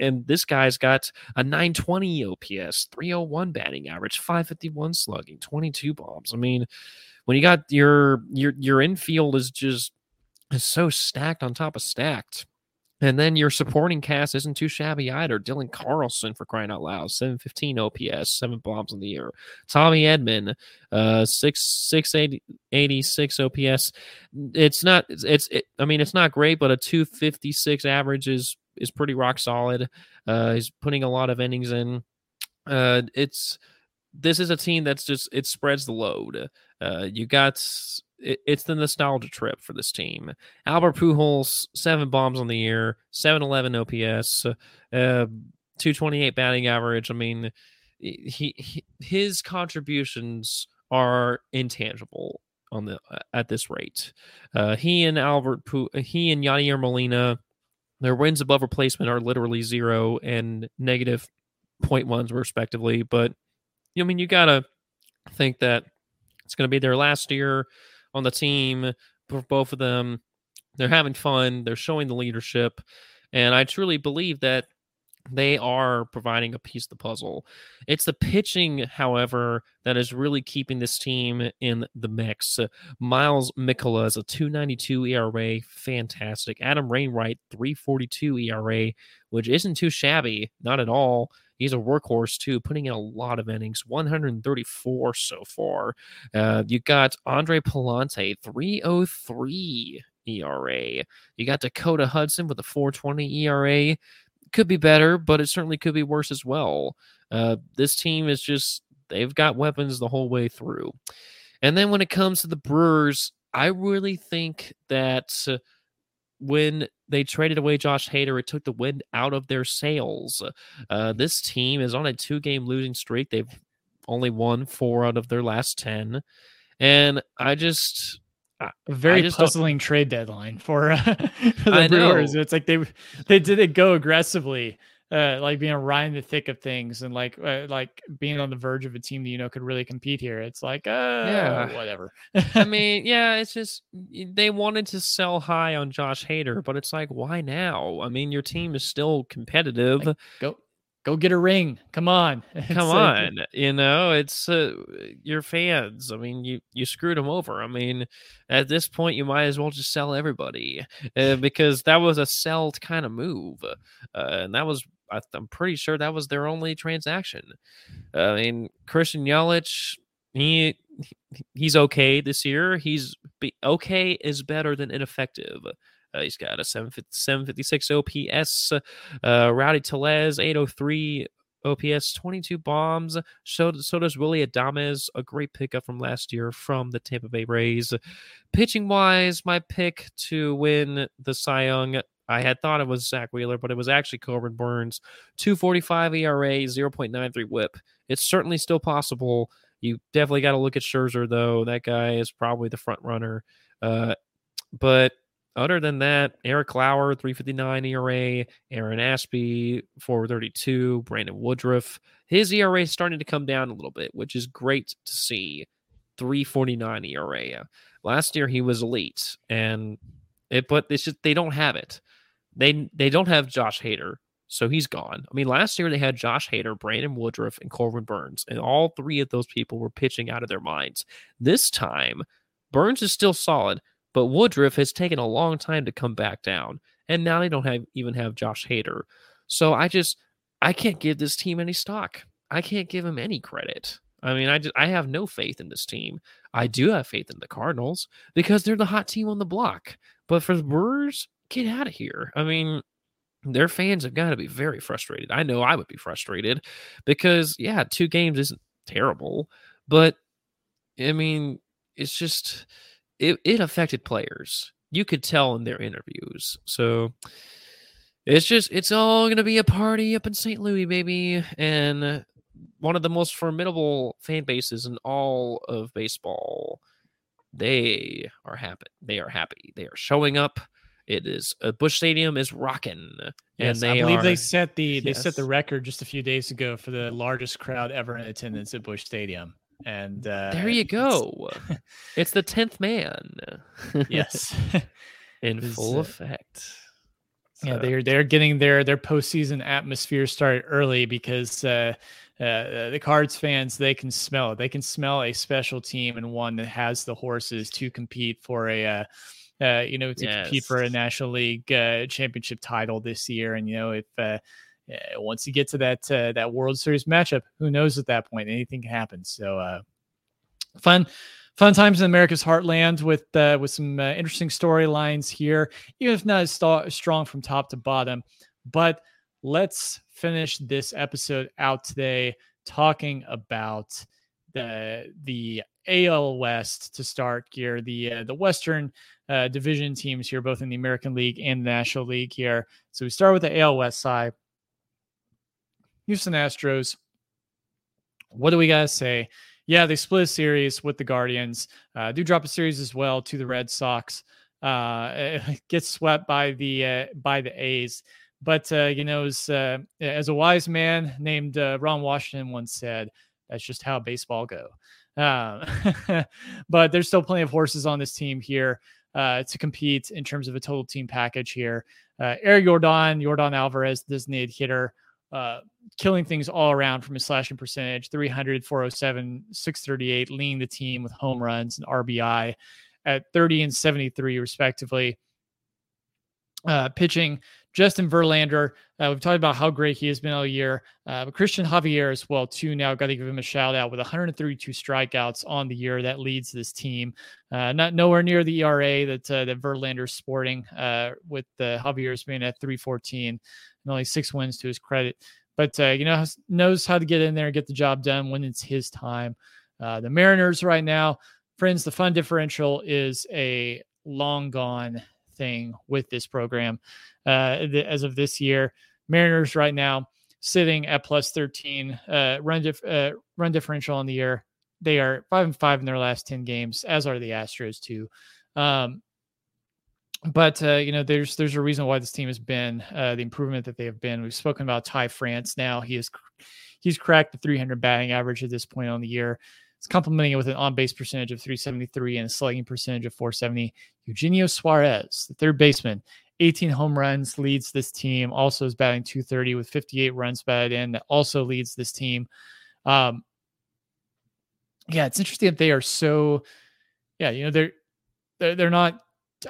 [SPEAKER 2] and this guy's got a 920 OPS, 301 batting average, 551 slugging, 22 bombs. I mean, when you got your your your infield is just is so stacked on top of stacked. And then your supporting cast isn't too shabby either. Dylan Carlson for crying out loud, 715 OPS, seven bombs in the year. Tommy Edman, uh, six six six OPS. It's not it's, it's it, I mean it's not great, but a 256 average is is pretty rock solid. Uh, he's putting a lot of innings in. Uh, it's this is a team that's just it spreads the load. Uh, you got it, it's the nostalgia trip for this team. Albert Pujols, seven bombs on the year, 711 OPS, uh, 228 batting average. I mean, he, he his contributions are intangible on the at this rate. Uh, he and Albert, Pu- he and Yadier Molina, their wins above replacement are literally zero and negative point ones respectively. But you I mean, you gotta think that it's going to be their last year on the team for both of them. They're having fun, they're showing the leadership. And I truly believe that they are providing a piece of the puzzle. It's the pitching, however, that is really keeping this team in the mix. Miles Mikolas is a 292 ERA, fantastic. Adam Wainwright, 342 ERA, which isn't too shabby, not at all. He's a workhorse too, putting in a lot of innings, 134 so far. Uh, you got Andre Pallante, 303 ERA. You got Dakota Hudson with a 420 ERA. Could be better, but it certainly could be worse as well. Uh, this team is just, they've got weapons the whole way through. And then when it comes to the Brewers, I really think that. Uh, when they traded away Josh Hader, it took the wind out of their sails. Uh, this team is on a two game losing streak. They've only won four out of their last 10. And I just.
[SPEAKER 1] A very just puzzling trade deadline for, uh, for the Brewers. It's like they they did it go aggressively uh, like being right in the thick of things and like uh, like being on the verge of a team that you know could really compete here. It's like, uh, yeah, whatever.
[SPEAKER 2] I mean, yeah, it's just they wanted to sell high on Josh Hader, but it's like, why now? I mean, your team is still competitive.
[SPEAKER 1] Like, go go get a ring. Come on.
[SPEAKER 2] Come on. you know, it's uh, your fans. I mean, you you screwed them over. I mean, at this point you might as well just sell everybody uh, because that was a sell kind of move. Uh, and that was I, am pretty sure that was their only transaction. I mean, Christian Yelich, he he's okay this year. He's okay is better than ineffective. Uh, he's got a 756 OPS. Uh, Rowdy Tellez, 803 OPS, 22 bombs. So, so does Willy Adames, a great pickup from last year from the Tampa Bay Rays. Pitching wise, my pick to win the Cy Young I had thought it was Zack Wheeler, but it was actually Corbin Burnes. 245 ERA, 0.93 whip. It's certainly still possible. You definitely got to look at Scherzer, though. That guy is probably the front runner. Uh, but other than that, Eric Lauer, 359 ERA, Aaron Ashby, 432, Brandon Woodruff. His ERA is starting to come down a little bit, which is great to see. 349 ERA. Last year he was elite, and it but it's just they don't have it. They they don't have Josh Hader, so he's gone. I mean, last year they had Josh Hader, Brandon Woodruff, and Corbin Burnes, and all three of those people were pitching out of their minds. This time, Burnes is still solid, but Woodruff has taken a long time to come back down, and now they don't have even have Josh Hader. So I just I can't give this team any stock. I can't give him any credit. I mean, I just I have no faith in this team. I do have faith in the Cardinals because they're the hot team on the block. But for the Brewers, get out of here. I mean, their fans have got to be very frustrated. I know I would be frustrated because, yeah, two games isn't terrible, but I mean, it's just it, it affected players. You could tell in their interviews. So it's just it's all gonna be a party up in St. Louis, baby, and one of the most formidable fan bases in all of baseball. They are happy. They are happy. They are showing up. It is uh, Busch Stadium is rocking,
[SPEAKER 1] yes, and they I believe are, they set the yes. they set the record just a few days ago for the largest crowd ever in attendance at Busch Stadium. And uh,
[SPEAKER 2] there you go. it's the tenth man.
[SPEAKER 1] yes,
[SPEAKER 2] in
[SPEAKER 1] Is,
[SPEAKER 2] full
[SPEAKER 1] uh,
[SPEAKER 2] effect.
[SPEAKER 1] yeah, they're they're getting their their postseason atmosphere started early because uh, uh, the Cards fans they can smell it. They can smell a special team and one that has the horses to compete for a. Uh, uh, you know, to compete for a National League uh, championship title this year, and you know, if uh, uh, once you get to that uh, that World Series matchup, who knows at that point anything can happen. So, uh, fun, fun times in America's heartland with uh, with some uh, interesting storylines here, even if not as sta- strong from top to bottom. But let's finish this episode out today talking about the the AL West to start here, the uh, the Western uh, division teams here, both in the American League and the National League here. So we start with the AL West side. Houston Astros. What do we guys say? Yeah, they split a series with the Guardians. Uh, do drop a series as well to the Red Sox. Uh, gets swept by the uh, by the A's. But uh, you know, as, uh, as a wise man named Ron Washington once said, "That's just how baseball go." Uh, but there's still plenty of horses on this team here uh, to compete in terms of a total team package here. Uh, Eric Jordan, Yordan Alvarez, designated hitter, uh, killing things all around from his slashing percentage 300, 407, 638, leading the team with home runs and RBI at 30 and 73, respectively. Uh, pitching, Justin Verlander. Uh, we've talked about how great he has been all year. Uh, but Christian Javier as well too. Now got to give him a shout out with 132 strikeouts on the year. That leads this team. Uh, not nowhere near the ERA that uh, that Verlander's sporting. Uh, with uh, Javier's being at 314 and only six wins to his credit. But uh, you know knows how to get in there and get the job done when it's his time. The Mariners right now, friends, the fun differential is a long gone thing with this program uh, th- as of this year. Mariners right now sitting at plus 13 uh, run dif- uh, run differential on the year. They are five and five in their last 10 games, as are the Astros too. Um, but uh, you know, there's there's a reason why this team has been uh, the improvement that they have been. We've spoken about Ty France. Now he is he's cracked the 300 batting average at this point on the year. It's complementing it with an on base percentage of 373 and a slugging percentage of 470. Eugenio Suarez, the third baseman, 18 home runs, leads this team. Also is batting 230 with 58 runs batted in. That also leads this team. Um, yeah, it's interesting that they are so. Yeah, you know they're they're, they're not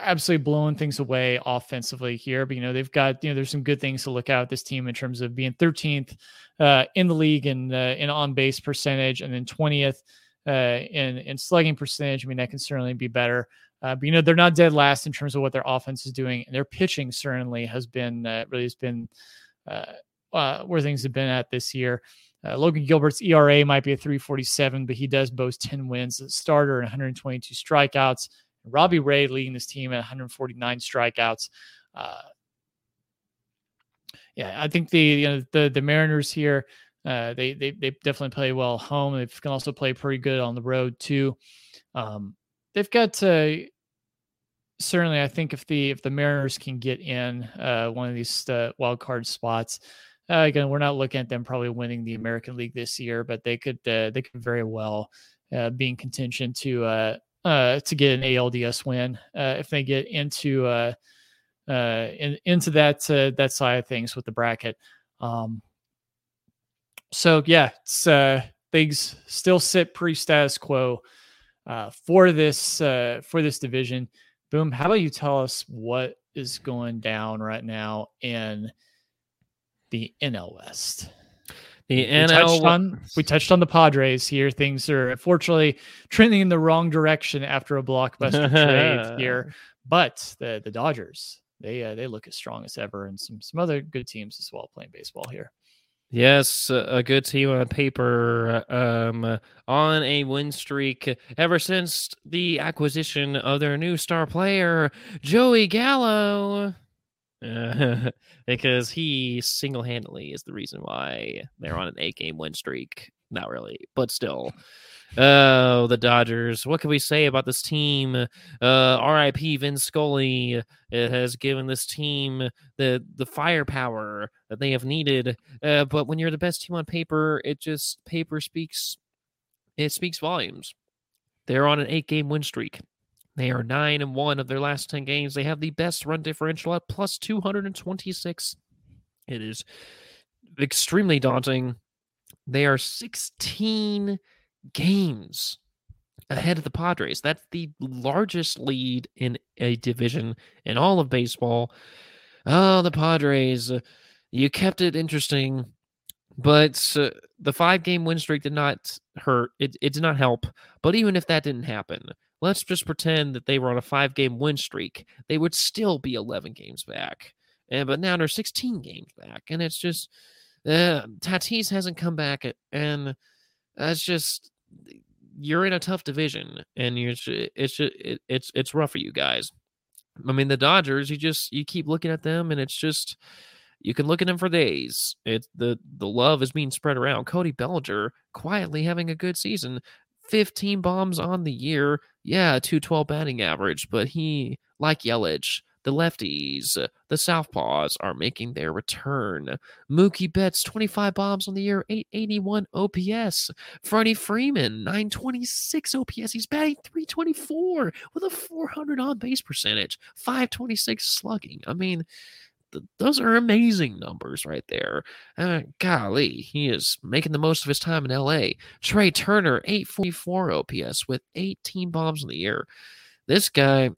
[SPEAKER 1] absolutely blowing things away offensively here, but you know they've got you know there's some good things to look at with this team in terms of being 13th uh, in the league in uh, in on base percentage, and then 20th uh, in in slugging percentage. I mean that can certainly be better. Uh, but you know they're not dead last in terms of what their offense is doing, and their pitching certainly has been uh, really has been uh, uh, where things have been at this year. Uh, Logan Gilbert's ERA might be a 347, but he does boast 10 wins as a starter and 122 strikeouts. Robbie Ray leading this team at 149 strikeouts. Uh, yeah, I think the you know the the Mariners here uh, they they they definitely play well home. They can also play pretty good on the road too. Um, they've got uh, certainly. I think if the if the Mariners can get in uh, one of these uh, wild card spots, uh, again, we're not looking at them probably winning the American League this year, but they could uh, they could very well uh, be in contention to uh, uh, to get an ALDS win uh, if they get into uh, uh, in, into that uh, that side of things with the bracket. Um, so yeah, things still sit pretty status quo for this for this division. Boom. How about you tell us what is going down right now in the NL West?
[SPEAKER 2] The
[SPEAKER 1] we
[SPEAKER 2] NL
[SPEAKER 1] touched on we touched on the Padres here. Things are unfortunately trending in the wrong direction after a blockbuster trade here. But the the Dodgers, they uh, they look as strong as ever, and some some other good teams as well playing baseball here.
[SPEAKER 2] Yes, a a good team on paper, um, on a win streak ever since the acquisition of their new star player, Joey Gallo. Uh, because he single handedly is the reason why they're on an eight game win streak. Not really, but still. Oh, the Dodgers. What can we say about this team? Uh, RIP Vin Scully. It has given this team the the firepower that they have needed. Uh, but when you're the best team on paper, it just paper speaks it speaks volumes. They're on an eight game win streak. They are nine and one of their last 10 games. They have the best run differential at plus 226. It is extremely daunting. They are 16 games ahead of the Padres. That's the largest lead in a division in all of baseball. Oh, the Padres, you kept it interesting, but uh, the five game win streak did not hurt. It, it did not help. But even if that didn't happen, let's just pretend that they were on a five game win streak. They would still be 11 games back. And, but now they're 16 games back. And it's just, uh, Tatis hasn't come back. And that's just, you're in a tough division and you're it's just it, it's it's rough for you guys. I mean the Dodgers, you just you keep looking at them and it's just you can look at them for days. It's the the love is being spread around. Cody Bellinger quietly having a good season. 15 bombs on the year. Yeah, 212 batting average, but he like Yelich the lefties, uh, the southpaws are making their return. Mookie Betts, 25 bombs on the year, 881 OPS. Freddie Freeman, 926 OPS. He's batting 324 with a 400 on base percentage, 526 slugging. I mean, those are amazing numbers right there. Uh, golly, he is making the most of his time in LA. Trea Turner, 844 OPS with 18 bombs in the air. This guy,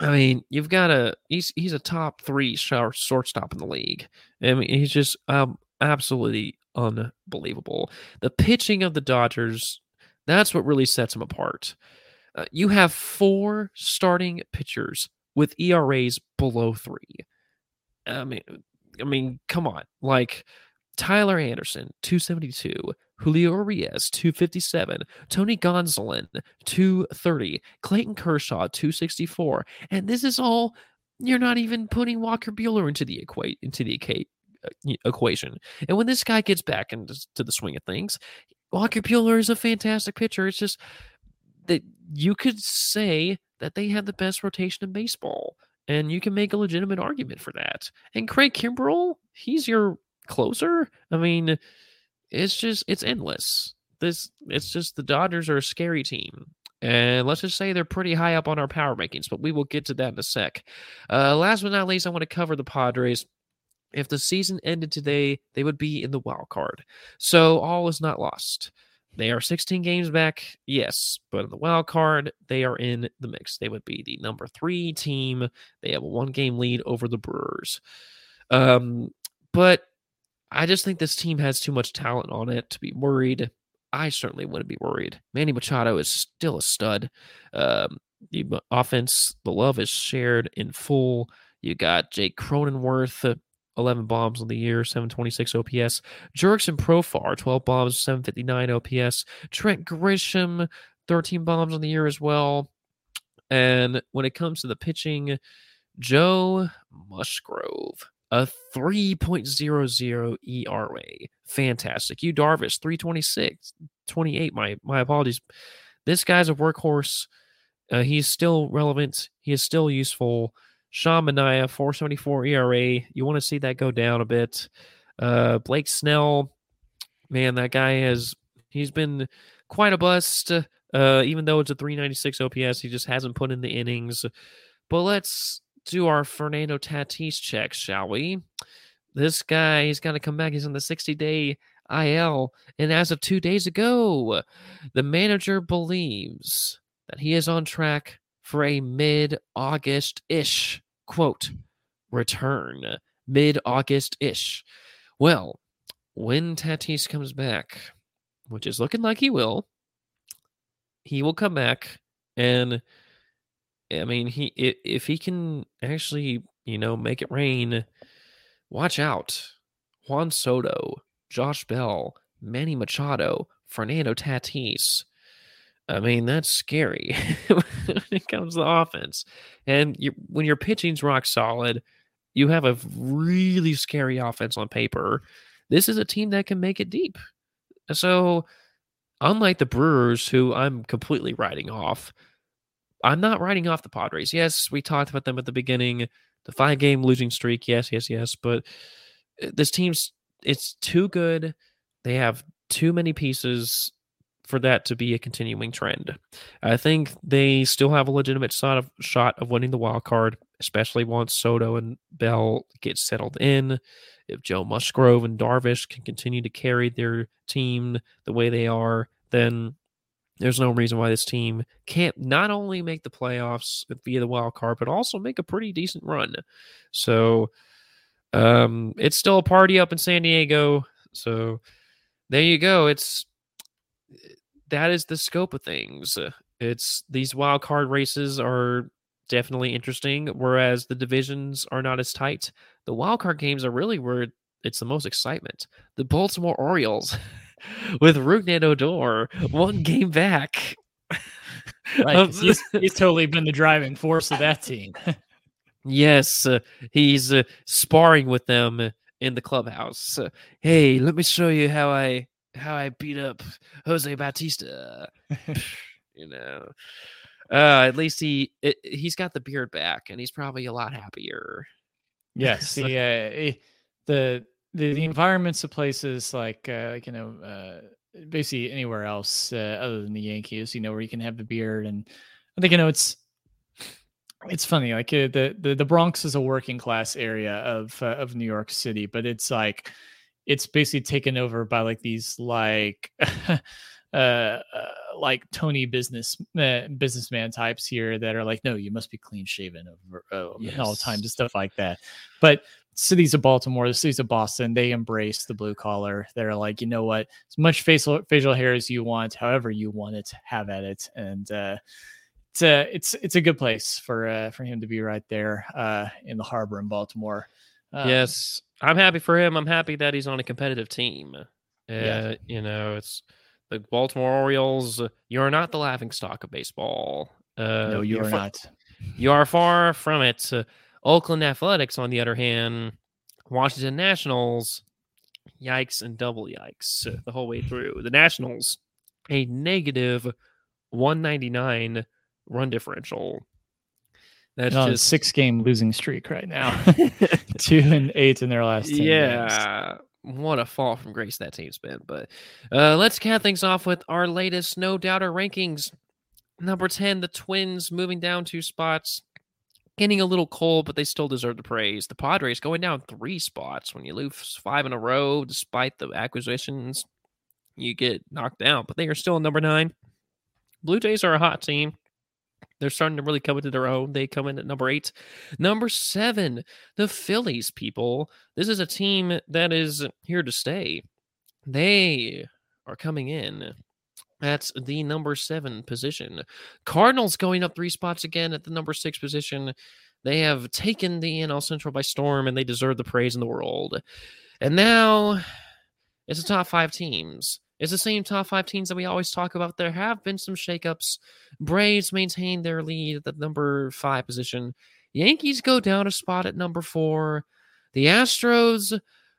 [SPEAKER 2] I mean, you've got a he's he's a top three shortstop in the league. I mean, he's just um, absolutely unbelievable. The pitching of the Dodgers, that's what really sets him apart. Uh, you have four starting pitchers with ERAs below three. I mean, I mean, come on, like Tyler Anderson, 272. Julio Urias, 257. Tony Gonsolin, 230. Clayton Kershaw, 264. And this is all, you're not even putting Walker Buehler into the, equate, into the uh, equation. And when this guy gets back into the swing of things, Walker Buehler is a fantastic pitcher. It's just that you could say that they have the best rotation in baseball. And you can make a legitimate argument for that. And Craig Kimbrel, he's your closer. I mean, it's just it's endless. This it's just the Dodgers are a scary team. And let's just say they're pretty high up on our power rankings, but we will get to that in a sec. Uh, last but not least, I want to cover the Padres. If the season ended today, they would be in the wild card. So all is not lost. They are 16 games back, yes, but in the wild card, they are in the mix. They would be the number three team. They have a one game lead over the Brewers. Um, but I just think this team has too much talent on it to be worried. I certainly wouldn't be worried. Manny Machado is still a stud. Um, the offense, the love is shared in full. You got Jake Cronenworth, uh, 11 bombs on the year, 726 OPS. Jurickson Profar, 12 bombs, 759 OPS. Trent Grisham, 13 bombs on the year as well. And when it comes to the pitching, Joe Musgrove, a 3.00 ERA. Fantastic. Yu Darvish, 326, 28. My my apologies. This guy's a workhorse. Uh, he's still relevant. He is still useful. Sean Manaea, 474 ERA. You want to see that go down a bit. Uh, Blake Snell, man, that guy has he's been quite a bust. Uh, even though it's a 396 OPS, he just hasn't put in the innings. But let's do our Fernando Tatis checks, shall we? This guy, he's got to come back. He's on the 60 day IL. And as of two days ago, the manager believes that he is on track for a mid August ish, quote, return. Mid August ish. Well, when Tatis comes back, which is looking like he will, he will come back and I mean, he if he can actually, you know, make it rain, watch out. Juan Soto, Josh Bell, Manny Machado, Fernando Tatis. I mean, that's scary when it comes to the offense. And you, when your pitching's rock solid, you have a really scary offense on paper. This is a team that can make it deep. So, unlike the Brewers, who I'm completely writing off, I'm not writing off the Padres. Yes, we talked about them at the beginning. The five game losing streak. Yes, yes, yes. But uh, this team's it's too good. They have too many pieces. For that to be a continuing trend. I think they still have a legitimate shot of shot of winning the wild card, especially once Soto and Bell get settled in. If Joe Musgrove and Darvish can continue to carry their team the way they are, then there's no reason why this team can't not only make the playoffs via the wild card, but also make a pretty decent run. So um, it's still a party up in San Diego. So there you go. It's that is the scope of things. It's these wild card races are definitely interesting, whereas the divisions are not as tight. The wild card games are really where it's the most excitement. The Baltimore Orioles with Rougned Odor, one game back.
[SPEAKER 1] Right, he's, he's totally been the driving force of that team.
[SPEAKER 2] yes, uh, he's uh, sparring with them in the clubhouse. Uh, hey, let me show you how I how I beat up Jose Bautista. you know, uh, at least he it, he's got the beard back, and he's probably a lot happier.
[SPEAKER 1] Yes, the uh, the the, the environments of places like uh, like you know uh, basically anywhere else uh, other than the Yankees, you know, where you can have the beard, and I think you know it's it's funny like uh, the, the the Bronx is a working class area of uh, of New York City, but it's like it's basically taken over by like these like uh, uh, like Tony business uh, businessman types here that are like, no, you must be clean shaven over uh, yes. all the time, and stuff like that. But cities of Baltimore, the cities of Boston, they embrace the blue collar. They're like, you know what, as much facial facial hair as you want, however you want it, have at it, and uh, it's a it's it's a good place for uh, for him to be right there uh, in the harbor in Baltimore.
[SPEAKER 2] Um, yes, I'm happy for him. I'm happy that he's on a competitive team. Uh, yeah. You know, it's the Baltimore Orioles. You're not the laughing stock of baseball.
[SPEAKER 1] Uh, no, you are far, not.
[SPEAKER 2] You are far from it. Uh, Oakland Athletics, on the other hand, Washington Nationals, yikes and double yikes uh, the whole way through. The Nationals, a negative 199 run differential.
[SPEAKER 1] That's on just... a six game losing streak right now. Two and eight in their last 10
[SPEAKER 2] Yeah. Games. What a fall from grace that team's been. But uh, let's cap things off with our latest no doubter rankings. Number 10, the Twins moving down two spots. Getting a little cold, but they still deserve the praise. The Padres going down three spots when you lose five in a row, despite the acquisitions, you get knocked down. But they are still number nine. Blue Jays are a hot team. They're starting to really come into their own. They come in at number eight. Number seven, the Phillies, people. This is a team that is here to stay. They are coming in at the number seven position. Cardinals going up three spots again at the number six position. They have taken the NL Central by storm and they deserve the praise in the world. And now it's the top five teams. It's the same top five teams that we always talk about. There have been some shakeups. Braves maintain their lead at the number five position. Yankees go down a spot at number four. The Astros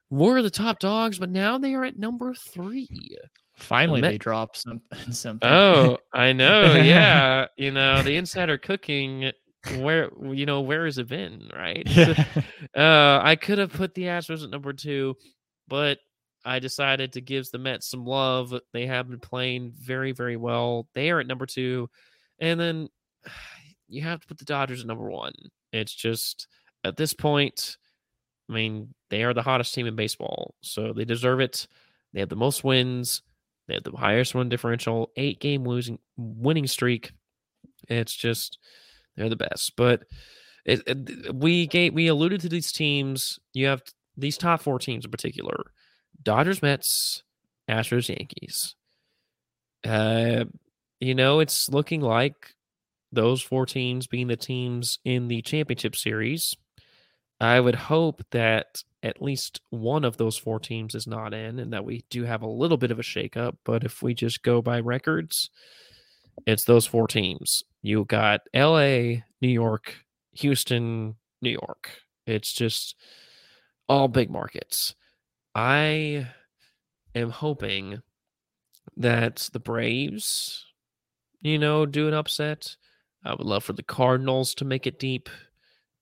[SPEAKER 2] were the top dogs, but now they are at number three.
[SPEAKER 1] Finally, the Met- they dropped some, something.
[SPEAKER 2] Oh, I know. Yeah. you know, the insider cooking where you know where has it been right uh i could have put the astros at number two but I decided to give the Mets some love. They have been playing very, very well. They are at number two. And then you have to put the Dodgers at number one. It's just at this point, I mean, they are the hottest team in baseball. So they deserve it. They have the most wins. They have the highest run differential, eight game losing winning streak. It's just they're the best. But it, it, we gave, we alluded to these teams. You have these top four teams in particular Dodgers, Mets, Astros, Yankees. Uh, you know, it's looking like those four teams being the teams in the championship series. I would hope that at least one of those four teams is not in and that we do have a little bit of a shakeup. But if we just go by records, it's those four teams. You got LA, New York, Houston, New York. It's just all big markets. I am hoping that the Braves, you know, do an upset. I would love for the Cardinals to make it deep.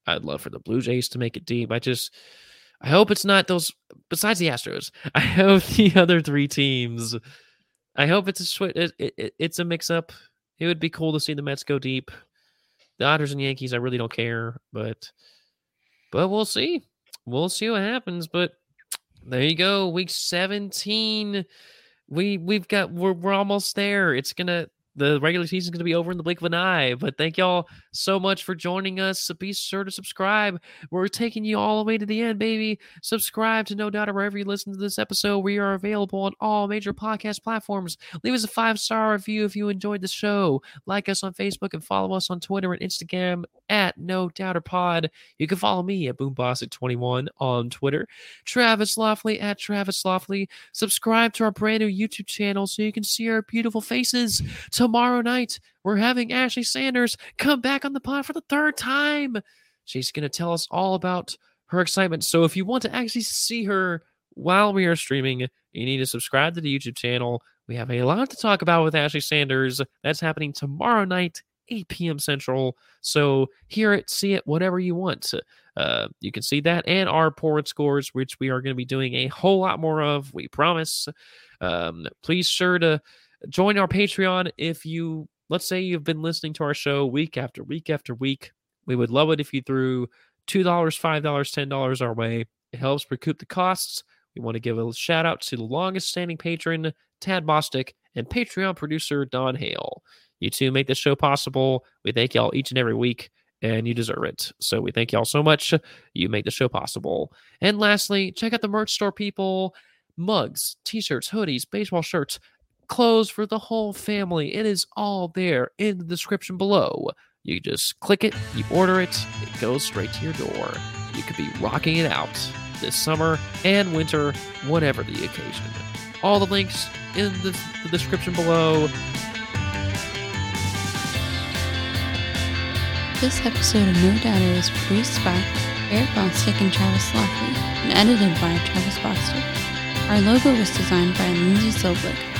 [SPEAKER 2] I'd love for the Blue Jays to make it deep. I just, I hope it's not those, besides the Astros, I hope the other three teams I hope it's a swi- it, it, it- it's a mix up. It would be cool to see the Mets go deep. The Dodgers and Yankees, I really don't care, but but we'll see. We'll see what happens. But there you go, week seventeen. We we've got we're we're almost there. It's gonna the regular season's gonna be over in the blink of an eye. But thank y'all so much for joining us. Be sure to subscribe. We're taking you all the way to the end, baby. Subscribe to No Doubt wherever you listen to this episode. We are available on all major podcast platforms. Leave us a five star review if you enjoyed the show. Like us on Facebook and follow us on Twitter and Instagram at No Doubter Pod. You can follow me at Boombostick21 on Twitter. Travis Lofley at Travis Lofley. Subscribe to our brand new YouTube channel so you can see our beautiful faces. Tomorrow night, we're having Ashley Sanders come back on the pod for the third time. She's going to tell us all about her excitement. So if you want to actually see her while we are streaming, you need to subscribe to the YouTube channel. We have a lot to talk about with Ashley Sanders. That's happening tomorrow night, 8 p.m. Central. So hear it, see it, whatever you want. Uh, you can see that and our porn scores, which we are going to be doing a whole lot more of. We promise. Um, please sure to join our Patreon if you, let's say, you've been listening to our show week after week after week. We would love it if you threw $2, $5, $10 our way. It helps recoup the costs. We want to give a shout out to the longest standing patron, Tad Bostick, and Patreon producer, Don Hale. You two make this show possible. We thank y'all each and every week, and you deserve it. So we thank y'all so much. You make the show possible. And lastly, check out the merch store, people. Mugs, t shirts, hoodies, baseball shirts, clothes for the whole family. It is all there in the description below. You just click it, you order it, it goes straight to your door. You could be rocking it out this summer and winter, whatever the occasion. All the links in the, the description below.
[SPEAKER 3] This episode of No Doubter is produced by Eric Bostick and Travis Lofley and edited by Travis Bostick. Our logo was designed by Lindsay Silblick.